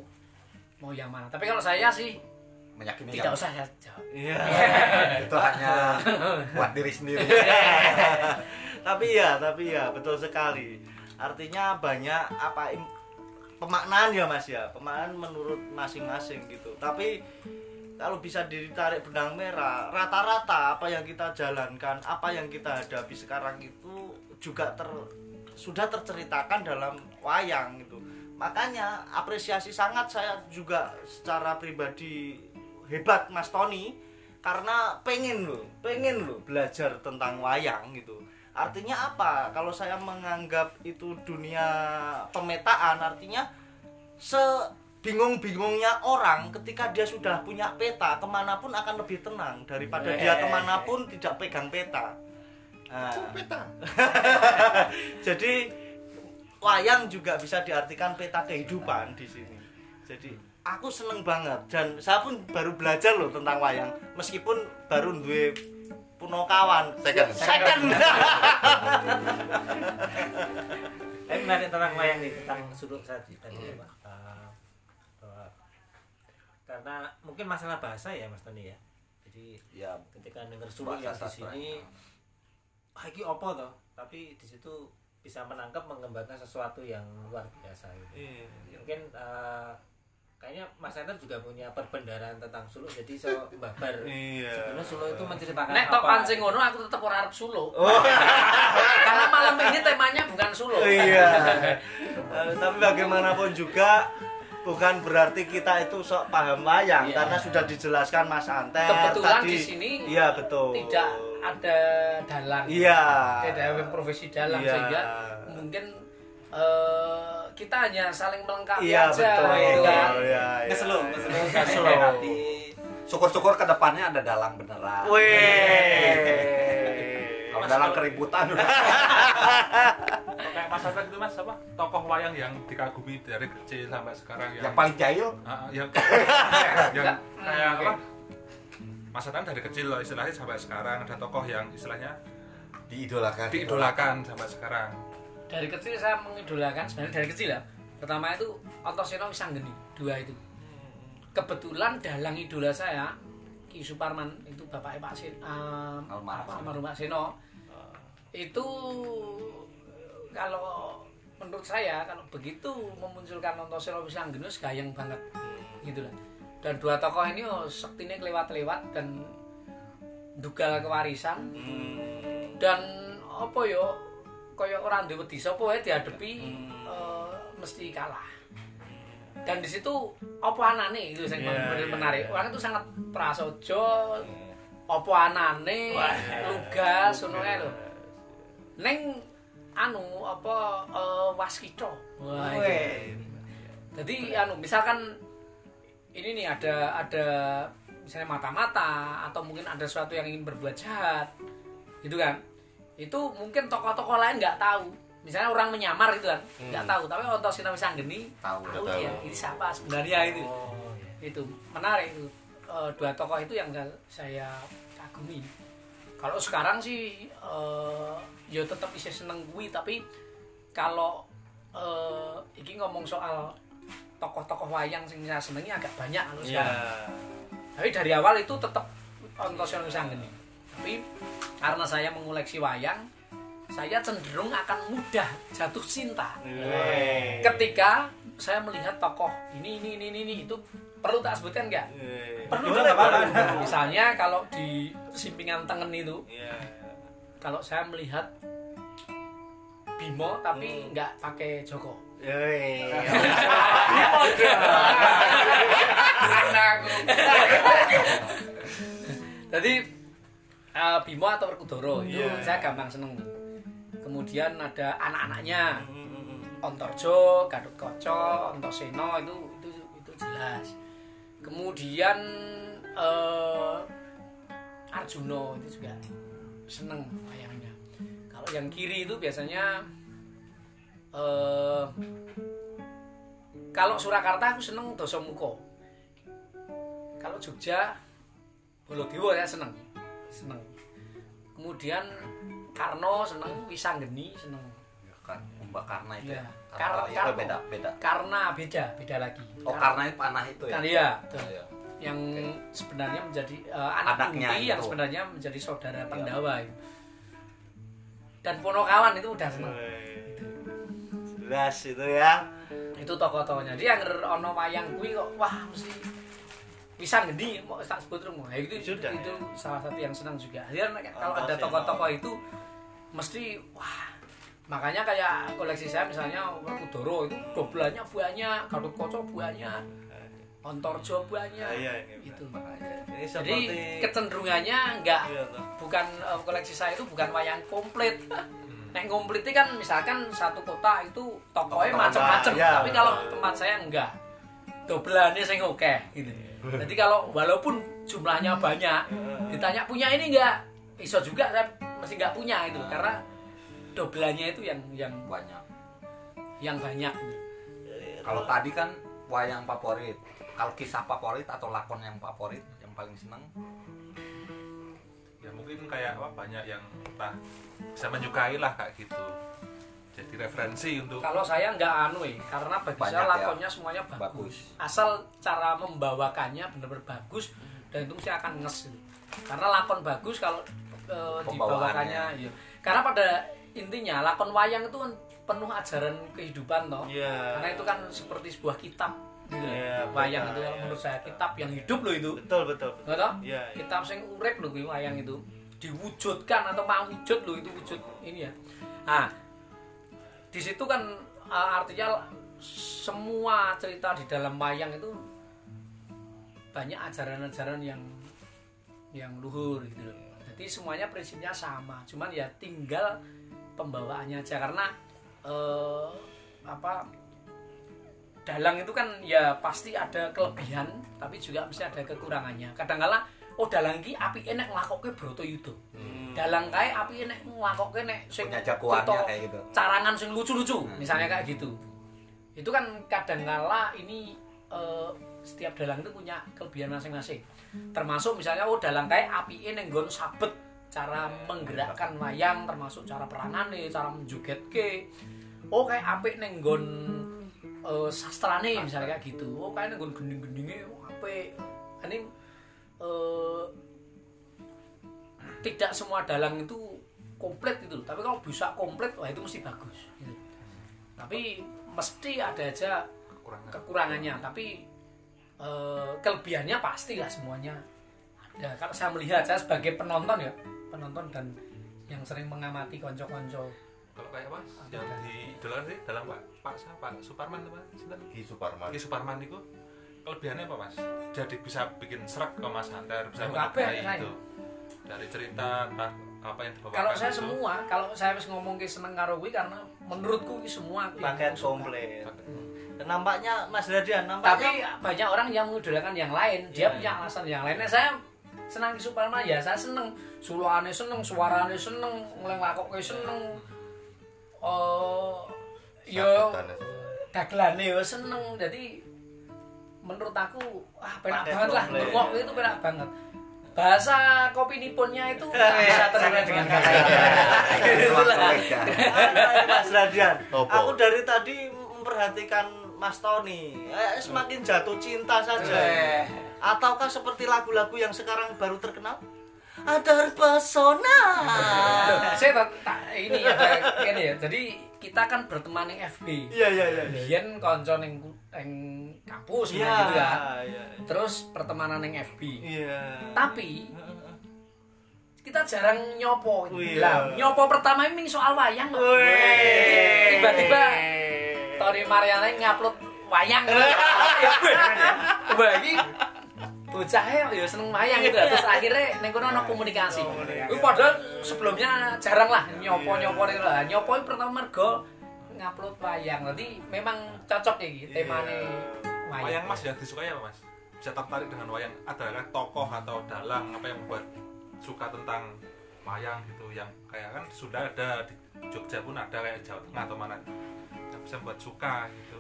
Speaker 3: mau yang mana. Tapi kalau saya sih
Speaker 4: meyakini
Speaker 3: tidak
Speaker 4: yang
Speaker 3: usah saya jawab
Speaker 2: Iya.
Speaker 4: itu hanya buat diri sendiri
Speaker 2: tapi ya, tapi ya betul sekali. Artinya banyak apa im- pemaknaan ya Mas ya, pemaknaan menurut masing-masing gitu. Tapi kalau bisa ditarik benang merah, rata-rata apa yang kita jalankan, apa yang kita hadapi sekarang itu juga ter sudah terceritakan dalam wayang gitu. Makanya apresiasi sangat saya juga secara pribadi hebat Mas Tony karena pengen loh, pengen loh belajar tentang wayang gitu. Artinya apa? Kalau saya menganggap itu dunia pemetaan, artinya sebingung-bingungnya orang ketika dia sudah punya peta, ke mana pun akan lebih tenang daripada dia ke mana pun tidak pegang peta. Nah,
Speaker 1: peta
Speaker 2: jadi wayang juga bisa diartikan peta kehidupan di sini. Jadi aku seneng banget dan saya pun baru belajar loh tentang wayang meskipun baru duwe punokawan
Speaker 1: Second.
Speaker 2: second
Speaker 6: Tapi menarik tentang wayang nih, tentang sudut tadi tadi ya, Pak. Eh, bahwa- karena mungkin masalah bahasa ya Mas Tony ya. Jadi
Speaker 4: ya
Speaker 6: ketika dengar
Speaker 4: Bahasa
Speaker 6: yang di sini ah iki opo toh tapi di situ bisa menangkap mengembangkan sesuatu yang luar biasa gitu.
Speaker 2: Iya.
Speaker 6: mungkin eh, kayaknya Mas Enter juga punya perbendaharaan tentang suluk jadi so babar
Speaker 2: Iya.
Speaker 6: sebenarnya suluk itu menceritakan
Speaker 3: Nek tok
Speaker 6: apa
Speaker 3: pancing ngono aku tetep ora arep suluk. Karena malam ini temanya bukan suluk.
Speaker 2: iya Eh, tapi bagaimanapun juga bukan berarti kita itu sok paham wayang
Speaker 3: Iya.
Speaker 2: karena sudah dijelaskan Mas Anter
Speaker 3: Kebetulan
Speaker 2: tadi.
Speaker 3: di sini
Speaker 2: Iya betul.
Speaker 3: tidak ada dalang
Speaker 2: Iya.
Speaker 3: tidak ada profesi dalang
Speaker 2: Iya.
Speaker 3: sehingga mungkin eh, kita hanya saling melengkapi
Speaker 2: Iya
Speaker 3: aja
Speaker 2: betul.
Speaker 3: gitu kan.
Speaker 2: Iya, iya.
Speaker 6: Ngeselo, ngeselo.
Speaker 2: Ngeselo.
Speaker 4: Nanti syukur-syukur ke depannya ada dalang beneran.
Speaker 2: Wih.
Speaker 4: Kalau dalang keributan.
Speaker 5: Kayak Mas Afan itu Mas apa? Tokoh wayang yang dikagumi dari kecil sampai sekarang yang
Speaker 4: yang paling jahil?
Speaker 5: Ah, yang yang kayak apa? Mas Afan dari kecil loh istilahnya sampai sekarang. Ada tokoh yang istilahnya
Speaker 1: diidolakan.
Speaker 5: diidolakan sampai sekarang
Speaker 3: dari kecil saya mengidolakan sebenarnya dari kecil ya. Pertama itu Otoseno Wisanggeni dua itu. Kebetulan dalang idola saya Ki Suparman itu bapaknya Pak Sin um,
Speaker 4: Almarhum.
Speaker 3: Pak Seno. Itu kalau menurut saya kalau begitu memunculkan Otoseno Wisanggeni wis gayeng banget gitu lah dan dua tokoh ini oh, sektinya kelewat-lewat dan dugal kewarisan. Dan apa yo kaya orang dewe wedi sapa wae dihadapi eh, mesti kalah. Dan di situ apa anane itu yang
Speaker 2: Iya,
Speaker 3: benar
Speaker 2: iya,
Speaker 3: menarik?
Speaker 2: iya.
Speaker 3: orang itu sangat prasojo apa anane lugas ngono kae lho. Neng anu apa eh, waskita wah itu. jadi anu misalkan ini nih ada ada misalnya mata-mata atau mungkin ada sesuatu yang ingin berbuat jahat gitu kan itu mungkin tokoh-tokoh lain nggak tahu. Misalnya orang menyamar gitu kan nggak tahu. Tapi untuk Sinami Sanggeni
Speaker 4: Tahu.
Speaker 3: tahu
Speaker 1: Tahu.
Speaker 3: dia ini siapa sebenarnya itu. itu menarik itu. Eh, dua tokoh itu yang saya kagumi. Kalau sekarang sih eh, ya tetap bisa seneng gue tapi kalau eh iki ngomong soal tokoh-tokoh wayang sing saya senengi agak banyak kalau
Speaker 2: Iya.
Speaker 3: sekarang. Tapi dari awal itu tetap Antosiono Sanggeni tapi karena saya mengoleksi wayang saya cenderung akan mudah jatuh cinta. Ketika saya melihat tokoh ini ini ini ini, ini itu perlu tak sebutkan nggak? Perlu nggak? Apa-apa misalnya kalau di simpingan tengen itu
Speaker 2: Iya.
Speaker 3: kalau saya melihat Bimo tapi nggak pakai Joko. Jadi eh, Bimo atau Werkudara itu
Speaker 2: Iya.
Speaker 3: saya gampang seneng. Kemudian ada anak-anaknya
Speaker 2: Hmm,
Speaker 3: Ontorjo, Gadot Koco, Ontoseno itu itu itu jelas. Kemudian eh Arjuno itu juga seneng wayangnya. Kalau yang kiri itu biasanya eh kalau Surakarta aku seneng Dosomuko. Kalau Jogja Bolodewo saya seneng. Seneng. Kemudian Karno seneng, Wisanggeni seneng.
Speaker 4: kan Mbak Karna itu
Speaker 3: Iya.
Speaker 4: Karna
Speaker 3: Kar-
Speaker 4: itu
Speaker 3: Karno.
Speaker 4: beda beda
Speaker 3: Karena beda, beda lagi.
Speaker 4: oh Karna itu panah itu ya
Speaker 3: Kan iya, betul.
Speaker 4: Iya.
Speaker 3: yang sebenarnya menjadi eh, anak
Speaker 4: Anaknya
Speaker 3: putih yang
Speaker 4: itu.
Speaker 3: sebenarnya menjadi saudara
Speaker 4: Iya.
Speaker 3: Pandawa itu. Dan Ponokawan itu udah seneng.
Speaker 2: Jelas itu ya.
Speaker 3: Itu tokoh-tokohnya. Dia yang ono wayang kuwi kok wah mesti bisa gede mau tak sebut rumah. Ya, itu
Speaker 2: Sudah,
Speaker 3: itu
Speaker 2: ya.
Speaker 3: salah satu yang senang juga. Dia kalau
Speaker 2: Antaseno.
Speaker 3: ada tokoh-tokoh itu mesti wah makanya kayak koleksi saya misalnya Werkudara itu doblannya banyak, Gatot Koco banyak, Ontorjo banyak.
Speaker 2: Ah, iya, iya.
Speaker 3: itu.
Speaker 2: Ini
Speaker 3: Jadi kecenderungannya enggak
Speaker 2: Iya,
Speaker 3: bukan eh, koleksi saya itu bukan wayang komplit. Nek komplit itu kan misalkan satu kota itu tokohnya
Speaker 4: Tokoh
Speaker 3: macam-macam,
Speaker 2: ya,
Speaker 3: tapi
Speaker 2: betul.
Speaker 3: kalau tempat saya enggak. Doblannya saya oke gitu. Jadi kalau walaupun jumlahnya banyak, ditanya punya ini enggak? Iso juga saya masih enggak punya itu karena doblannya itu yang yang
Speaker 4: banyak.
Speaker 3: Yang banyak.
Speaker 4: Kalau tadi kan wayang favorit. Kalau kisah favorit atau lakon yang favorit yang paling seneng?
Speaker 5: Ya mungkin kayak apa banyak yang entah bisa menyukai lah kayak gitu jadi referensi untuk
Speaker 3: Kalau saya nggak anu eh, karena bagi
Speaker 4: Banyak
Speaker 3: saya
Speaker 4: ya.
Speaker 3: lakonnya semuanya bagus.
Speaker 4: Bagus.
Speaker 3: Asal cara membawakannya benar-benar bagus dan itu saya akan nges. gitu. Karena lakon bagus kalau eh, dibawakannya, iya. Karena pada intinya lakon wayang itu kan penuh ajaran kehidupan toh.
Speaker 2: Iya.
Speaker 3: Karena itu kan seperti sebuah kitab. Gitu.
Speaker 2: Iya,
Speaker 3: wayang
Speaker 2: benar,
Speaker 3: itu
Speaker 2: iya.
Speaker 3: menurut saya kitab yang hidup loh itu.
Speaker 2: betul betul. betul.
Speaker 3: Nggak toh?
Speaker 2: Iya, iya.
Speaker 3: Kitab sing urip loh wayang itu. Diwujudkan atau mau wujud loh itu wujud ini ya. Nah, di situ kan uh, artinya semua cerita di dalam wayang itu banyak ajaran-ajaran yang yang luhur gitu loh. Jadi semuanya prinsipnya sama, cuman ya tinggal pembawaannya aja karena eh, apa dalang itu kan ya pasti ada kelebihan tapi juga mesti ada kekurangannya. Kadang-kala oh dalang iki api enek nglakokke broto yudo. Dalang kae api enek nglakokke nek sing
Speaker 4: jagoannya kayak gitu.
Speaker 3: carangan sing lucu-lucu misalnya kayak gitu. Itu kan kadang-kala ini eh, setiap dalang itu punya kelebihan masing-masing. Termasuk misalnya oh dalang kayak api ini nggon sabet cara menggerakkan wayang termasuk cara peranane cara menjogetke. Oh kayak api nenggon eh, sastrane misalnya kayak gitu. Oh kayak nenggon gending-gendingnya oh, api ini eh, tidak semua dalang itu komplit gitu loh. tapi kalau bisa komplit wah itu mesti bagus gitu. tapi mesti ada aja
Speaker 5: kekurangan.
Speaker 3: kekurangannya. Tapi eh, kelebihannya pasti lah semuanya ada. Kalau saya melihat saya sebagai penonton ya penonton dan yang sering mengamati konco-konco.
Speaker 5: Kalau kayak mas yang di idolakan sih dalam pak pak siapa? Pak Suparman apa Sinten?
Speaker 1: Ki Suparman.
Speaker 5: Ki Suparman itu kelebihannya apa mas? Jadi bisa bikin serak ke mas Hunter bisa menyukai itu dari cerita entah apa yang dibawakan
Speaker 3: kalau saya
Speaker 5: itu.
Speaker 3: semua kalau saya harus ngomong ke seneng karo kuwi karena menurutku ini semua aku yang
Speaker 2: paket komplit. Dan nampaknya Mas Radian
Speaker 3: tapi
Speaker 2: nampaknya
Speaker 3: banyak orang yang mengidolakan yang lain. Dia
Speaker 2: Iya,
Speaker 3: punya alasan yang lain. Nah, saya senang di Suparman ya saya seneng. Suluane seneng suarane seneng ngelakok seneng. Oh yo dagelane yo seneng. Jadi menurut aku wah penak banget lah. ngomong itu penak banget bahasa kopi niponnya itu bisa terima dengan kata.
Speaker 2: Mas Radian. Aku dari tadi memperhatikan Mas Tony. Eh, semakin jatuh cinta saja.
Speaker 3: Eh.
Speaker 2: ataukah seperti lagu-lagu yang sekarang baru terkenal? Ada pesona
Speaker 3: saya tak, tak- ini ada ini ya. Jadi kita kan berteman di FB
Speaker 2: iya iya iya iya.
Speaker 3: Biyen kanca ning ning kampus
Speaker 2: iya
Speaker 3: gitu kan.
Speaker 2: iya
Speaker 3: Terus pertemanan ning FB.
Speaker 2: iya
Speaker 3: Tapi kita jarang nyopo.
Speaker 2: Wih,
Speaker 3: Lah,
Speaker 2: iya.
Speaker 3: nyopo pertama ini soal wayang. tiba-tiba Tori Mariana ngupload wayang. Ya, Wah, iki bocahnya ya seneng wayang gitu terus akhirnya neng kono ono komunikasi. Itu padahal sebelumnya jarang lah nyopo-nyopo itu lah. Nyopo itu pertama mergo ngupload wayang. Jadi memang cocok ya gitu temane wayang.
Speaker 5: wayang mas yang disukai apa mas bisa tertarik dengan wayang. Adakah tokoh atau dalang apa yang membuat suka tentang wayang gitu yang kayak kan sudah ada di Jogja pun ada kayak Jawa Tengah atau mana. Yang bisa membuat suka gitu.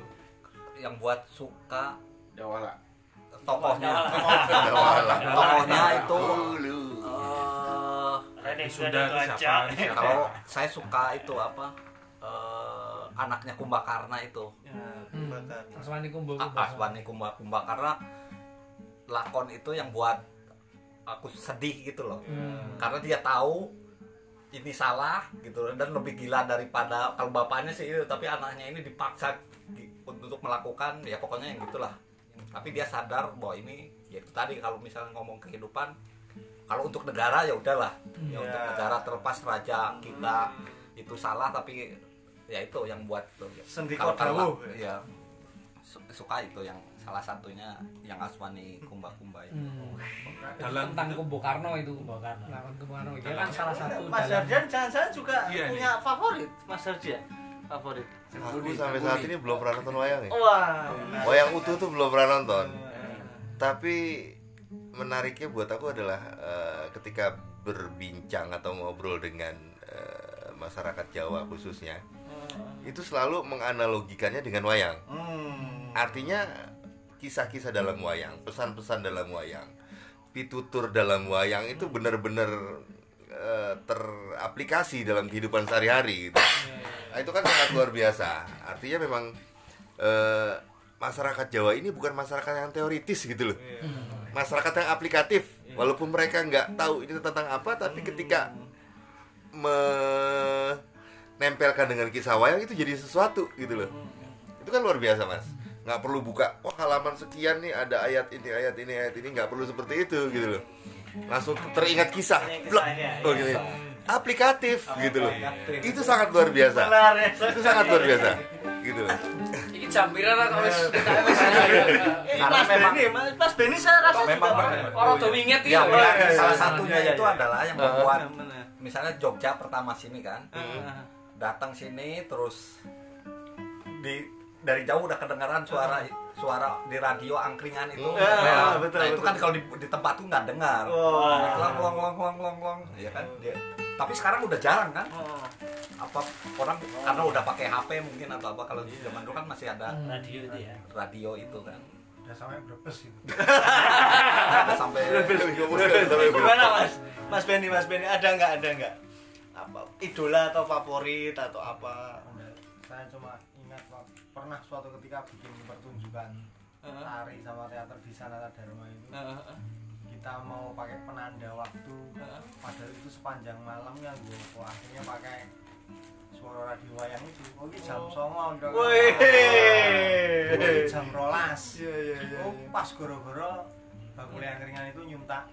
Speaker 4: Yang buat suka?
Speaker 8: Jawa lah.
Speaker 4: tokohnya
Speaker 1: Jawalah.
Speaker 4: tokohnya itu eh,
Speaker 5: sudah siapa?
Speaker 4: kalau saya suka itu apa eh, anaknya Kumbakarna itu.
Speaker 3: Hmm. Aswani kumbu
Speaker 4: A- Aswani Kumba Kumba karena lakon itu yang buat aku sedih gitu loh.
Speaker 3: Hmm.
Speaker 4: karena dia tahu ini salah gitu dan lebih gila daripada kalau bapaknya sih itu tapi anaknya ini dipaksa di- untuk melakukan ya pokoknya yang gitulah. Tapi dia sadar bahwa ini ya itu tadi kalau misalnya ngomong kehidupan kalau untuk negara ya udahlah. Ya untuk
Speaker 2: Ya.
Speaker 4: negara terlepas raja kita itu salah tapi ya itu yang buat tuh.
Speaker 2: Sendi
Speaker 4: kalau kalau- ya su- suka itu yang salah satunya yang Aswani Kumba Kumba itu
Speaker 3: Hmm.
Speaker 5: dalang
Speaker 3: tentang
Speaker 5: gitu.
Speaker 3: Kumbu Karno itu Kumbu Karno Lakon Kumbu Karno dia kan salah satu
Speaker 2: Mas
Speaker 3: dalam-
Speaker 2: Radian jangan-jangan juga
Speaker 5: Iya,
Speaker 2: punya favorit Mas Radian favorit
Speaker 1: Aku sampai saat ini belum pernah nonton wayang ya.
Speaker 2: wah
Speaker 1: Wayang utuh tuh belum pernah nonton. Tapi menariknya buat aku adalah eh, ketika berbincang atau ngobrol dengan eh, masyarakat Jawa khususnya, itu selalu menganalogikannya dengan wayang.
Speaker 2: hmm.
Speaker 1: Artinya kisah-kisah dalam wayang, pesan-pesan dalam wayang, pitutur dalam wayang itu benar-benar eh, teraplikasi dalam kehidupan sehari-hari gitu. Nah, itu kan sangat luar biasa. Artinya memang eh, masyarakat Jawa ini bukan masyarakat yang teoritis gitu loh. Masyarakat yang aplikatif. Walaupun mereka nggak tahu ini tentang apa, tapi ketika menempelkan dengan kisah wayang itu jadi sesuatu gitu loh. Itu kan luar biasa mas. Nggak perlu buka, wah halaman sekian nih ada ayat ini, ayat ini, ayat ini nggak perlu seperti itu gitu loh. Langsung teringat kisah, blok,
Speaker 7: kisahnya,
Speaker 1: oh,
Speaker 7: iya.
Speaker 1: gitu. Aplikatif gitu loh. Itu sangat luar biasa.
Speaker 2: ya
Speaker 1: Itu sangat luar biasa gitu loh.
Speaker 3: ini jam pira kok wis wis.
Speaker 4: Karena
Speaker 2: Mas
Speaker 4: memang-
Speaker 2: Mas Beni saya rasa
Speaker 4: Memang
Speaker 2: juga
Speaker 4: benar.
Speaker 3: Ora do winget
Speaker 4: Ya,
Speaker 2: iya,
Speaker 4: salah
Speaker 2: iya,
Speaker 4: satunya
Speaker 2: iya,
Speaker 4: itu
Speaker 2: iya.
Speaker 4: adalah yang membuat misalnya Jogja pertama sini kan datang sini terus di dari jauh udah kedengaran suara suara di radio angkringan itu
Speaker 1: Hmm.
Speaker 2: Ah,
Speaker 4: Nah,
Speaker 2: betul,
Speaker 4: nah, itu
Speaker 2: betul.
Speaker 4: kan kalau di, di tempat tuh nggak dengar
Speaker 2: Wah.
Speaker 4: long long long long long long ya kan dia tapi sekarang udah jarang kan
Speaker 2: Oh.
Speaker 4: apa orang karena udah pakai HP mungkin atau apa kalau di zaman dulu kan masih ada
Speaker 6: radio itu ya
Speaker 4: radio itu kan
Speaker 7: udah sampai berbes gitu
Speaker 4: Nah, sampai
Speaker 2: Gimana Mas? Mas Beni, Mas Beni ada nggak ada nggak? Apa idola atau favorit atau apa?
Speaker 7: saya cuma pernah suatu ketika bikin pertunjukan
Speaker 2: Heeh.
Speaker 7: tari sama teater di Sanata Dharma itu
Speaker 2: Heeh.
Speaker 7: kita mau pakai penanda waktu
Speaker 2: Heeh.
Speaker 7: padahal itu sepanjang malam ya gue kok akhirnya pakai suara radio wayang itu oh ini jam songo kira-kira.
Speaker 2: Wih.
Speaker 7: Oh, ini jam rolas
Speaker 2: Iya iya iya.
Speaker 7: oh pas goro-goro bakule angkringan itu nyuntak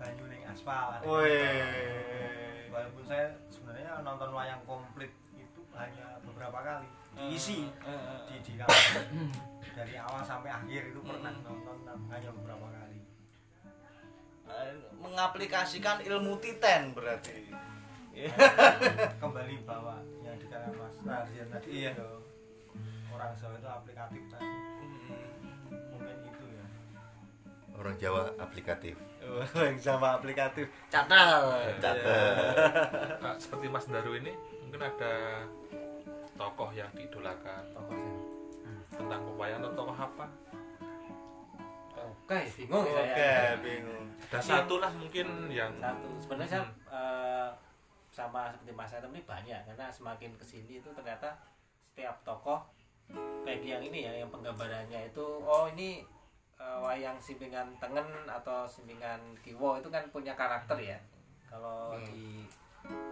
Speaker 7: banyu ning aspal
Speaker 2: Wih.
Speaker 7: walaupun saya sebenarnya nonton wayang komplit itu hanya beberapa kali diisi
Speaker 2: Heeh.
Speaker 7: di di kamar dari awal sampai akhir itu pernah nonton tapi hanya beberapa kali
Speaker 2: Eh, mengaplikasikan ilmu titen berarti. Iya.
Speaker 7: kembali bawa yang dikatakan Mas Rahardian tadi
Speaker 2: Iya.
Speaker 7: orang Jawa itu aplikatif tadi mungkin itu ya
Speaker 1: orang Jawa aplikatif
Speaker 2: Orang Jawa aplikatif. Catat.
Speaker 1: catat
Speaker 5: Nah, seperti Mas Daru ini mungkin ada tokoh yang diidolakan.
Speaker 6: Tokohnya
Speaker 5: tentang pewayangan atau tokoh apa?
Speaker 6: Oke bingung
Speaker 2: Oke,
Speaker 6: saya.
Speaker 2: Bingung.
Speaker 5: ada satu lah mungkin yang
Speaker 6: satu. Sebenarnya saya
Speaker 5: Hmm.
Speaker 6: eh, sama seperti Mas Adam ini banyak karena semakin ke sini itu ternyata setiap tokoh kayak yang ini ya yang penggambarannya itu oh ini eh, wayang simpingan tengen atau simpingan kiwo itu kan punya karakter ya. Kalau
Speaker 1: Hmm.
Speaker 6: di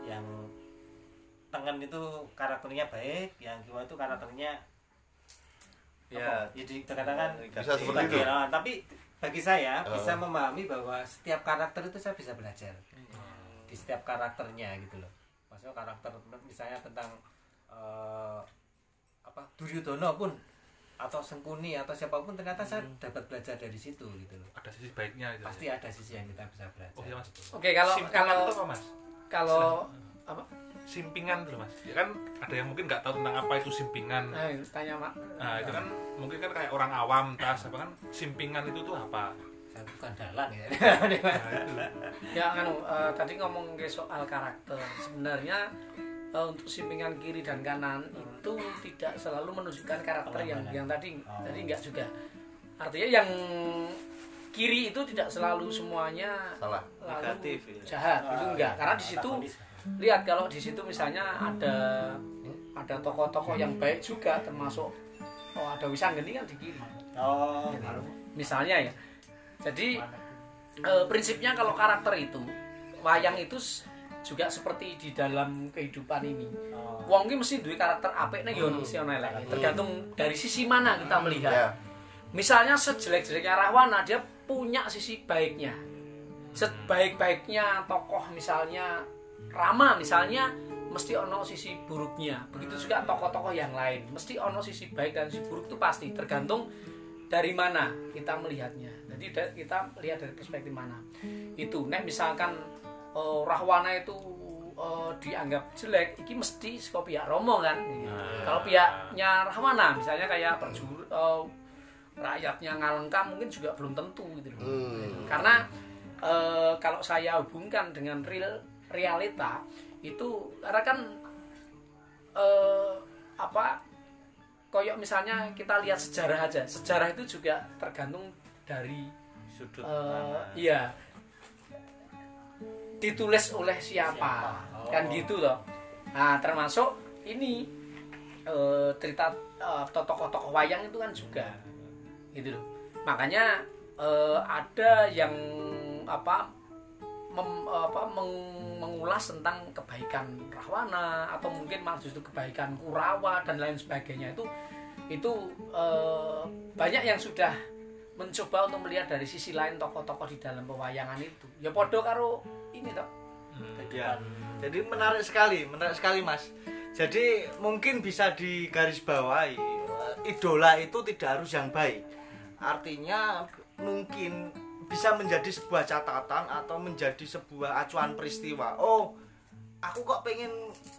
Speaker 6: yang tengen itu karakternya baik yang kiwo itu karakternya
Speaker 2: Ya,
Speaker 6: apa? jadi terkadang
Speaker 1: Bisa seperti itu?
Speaker 6: bagian- ah, tapi bagi saya
Speaker 1: Oh.
Speaker 6: bisa memahami bahwa setiap karakter itu saya bisa belajar di setiap karakternya gitu loh. Maksudnya karakter misalnya tentang eh, apa Duryudono pun atau Sengkuni atau siapa pun ternyata saya dapat belajar dari situ gitu loh.
Speaker 5: Ada sisi baiknya gitu
Speaker 6: pasti ada sisi yang kita bisa belajar.
Speaker 5: Oh ya mas.
Speaker 3: Oke, kalau
Speaker 5: simpingan
Speaker 3: kalau
Speaker 5: apa mas?
Speaker 3: kalau apa?
Speaker 5: Simpingan dulu mas ya kan ada yang mungkin nggak tahu tentang apa itu simpingan
Speaker 3: Nah, tanya Mak.
Speaker 5: nah itu kan mungkin kan kayak orang awam tas apa kan simpingan itu tuh apa
Speaker 6: saya bukan dalang ya
Speaker 5: nah, itu
Speaker 3: Ya anu eh, tadi ngomong ke soal karakter. Sebenarnya eh, untuk simpingan kiri dan kanan itu tidak selalu menunjukkan karakter yang yang tadi
Speaker 6: Oh.
Speaker 3: tadi enggak juga. Artinya yang kiri itu tidak selalu semuanya
Speaker 1: salah
Speaker 3: lalu
Speaker 2: Negatif, ya.
Speaker 3: jahat itu enggak karena di situ. Lihat kalau di situ misalnya ada ada tokoh-tokoh yang baik juga termasuk oh ada Wisanggeni kan di kiri.
Speaker 6: Oh.
Speaker 3: Misalnya ya. Jadi eh, prinsipnya kalau karakter itu wayang itu juga seperti di dalam kehidupan ini.
Speaker 6: Oh.
Speaker 3: wong ki mesti duwe karakter apik nek yo mesti ono elek. Tergantung dari sisi mana kita melihat.
Speaker 1: ya.
Speaker 3: Misalnya sejelek-jeleknya Rahwana dia punya sisi baiknya. Sebaik-baiknya tokoh misalnya Rama misalnya mesti ono sisi buruknya. Begitu juga tokoh-tokoh yang lain. Mesti ono sisi baik dan sisi buruk itu pasti tergantung dari mana kita melihatnya. Jadi kita lihat dari perspektif mana. Itu nek misalkan eh, Rahwana itu eh, dianggap jelek iki mesti saka pihak Romo kan? Kalau pihaknya Rahwana misalnya kayak perjur eh, rakyatnya ngalengka mungkin juga belum tentu gitu loh.
Speaker 1: Hmm.
Speaker 3: karena eh, kalau saya hubungkan dengan real realita itu karena kan eh, apa koyok misalnya kita lihat sejarah aja sejarah itu juga tergantung dari
Speaker 2: sudut
Speaker 3: eh, iya ditulis oleh siapa, kan gitu loh. Nah termasuk ini eh, cerita eh, tokoh-tokoh wayang itu kan juga gitu loh. Makanya eh, ada yang apa mem- apa meng- mengulas tentang kebaikan Rahwana atau mungkin malah justru kebaikan Kurawa dan lain sebagainya. Itu itu eh, banyak yang sudah mencoba untuk melihat dari sisi lain tokoh-tokoh di dalam pewayangan itu. Ya podo karo ini toh.
Speaker 2: Ya. Jadi menarik sekali, menarik sekali Mas. Jadi mungkin bisa digarisbawahi idola itu tidak harus yang baik. Artinya mungkin bisa menjadi sebuah catatan atau menjadi sebuah acuan peristiwa. Oh aku kok pengen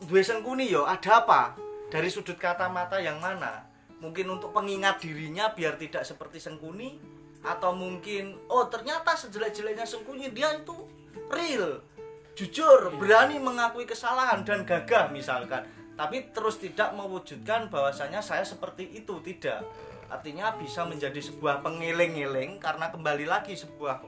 Speaker 2: duwe sengkuni yo ada apa? Dari sudut kata mata yang mana? Mungkin untuk pengingat dirinya biar tidak seperti sengkuni? Atau mungkin oh ternyata sejelek-jeleknya sengkuni dia itu real. Jujur berani mengakui kesalahan dan gagah misalkan. Tapi terus tidak mewujudkan bahwasanya saya seperti itu tidak artinya bisa menjadi sebuah pengeling-eling karena kembali lagi sebuah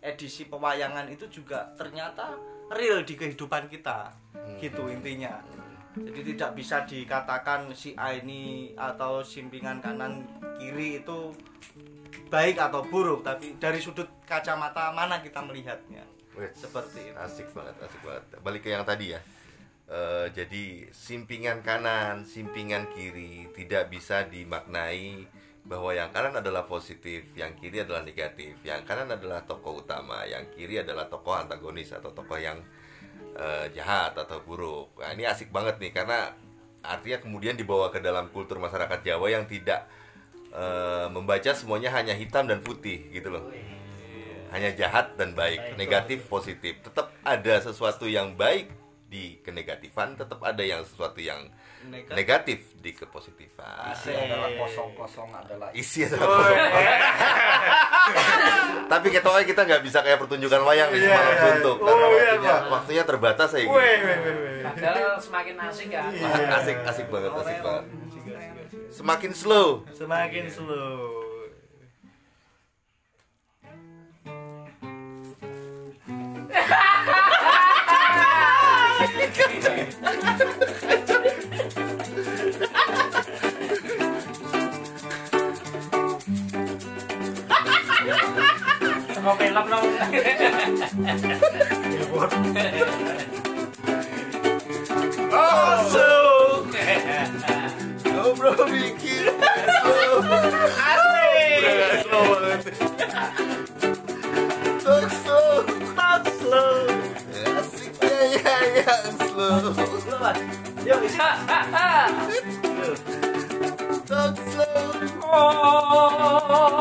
Speaker 2: edisi pewayangan itu juga ternyata real di kehidupan kita. Gitu intinya. Jadi tidak bisa dikatakan si A ini atau simpingan kanan kiri itu baik atau buruk tapi dari sudut kacamata mana kita melihatnya?
Speaker 1: Wih,
Speaker 2: seperti itu.
Speaker 1: asik banget asik banget. Balik ke yang tadi ya. Eh, jadi simpingan kanan simpingan kiri tidak bisa dimaknai bahwa yang kanan adalah positif yang kiri adalah negatif yang kanan adalah tokoh utama yang kiri adalah tokoh antagonis atau tokoh yang eh, jahat atau buruk. Nah ini asik banget nih karena artinya kemudian dibawa ke dalam kultur masyarakat Jawa yang tidak eh, membaca semuanya hanya hitam dan putih gitu loh. Hanya jahat dan baik, negatif positif. Tetap ada sesuatu yang baik di kenegatifan, tetap ada yang sesuatu yang
Speaker 2: Negatif.
Speaker 1: negatif di kepositifan.
Speaker 2: Asik.
Speaker 4: adalah kosong-kosong adalah
Speaker 1: Isi adalah kosong. Tapi ketoknya kita nggak bisa kayak pertunjukan wayang di
Speaker 2: Iya.
Speaker 1: semalam suntuk karena
Speaker 2: Oh, iya,
Speaker 1: waktunya,
Speaker 2: Pak.
Speaker 1: waktunya terbatas saya gitu.
Speaker 2: Weh, weh, weh, weh.
Speaker 3: Padahal semakin asik kan.
Speaker 1: Asik, asik banget, asik banget. Semakin slow.
Speaker 2: semakin slow
Speaker 1: Oh, slow. Go bro, bikin slow. Slow. Talk slow.
Speaker 2: Slow
Speaker 1: Talk slow. Talk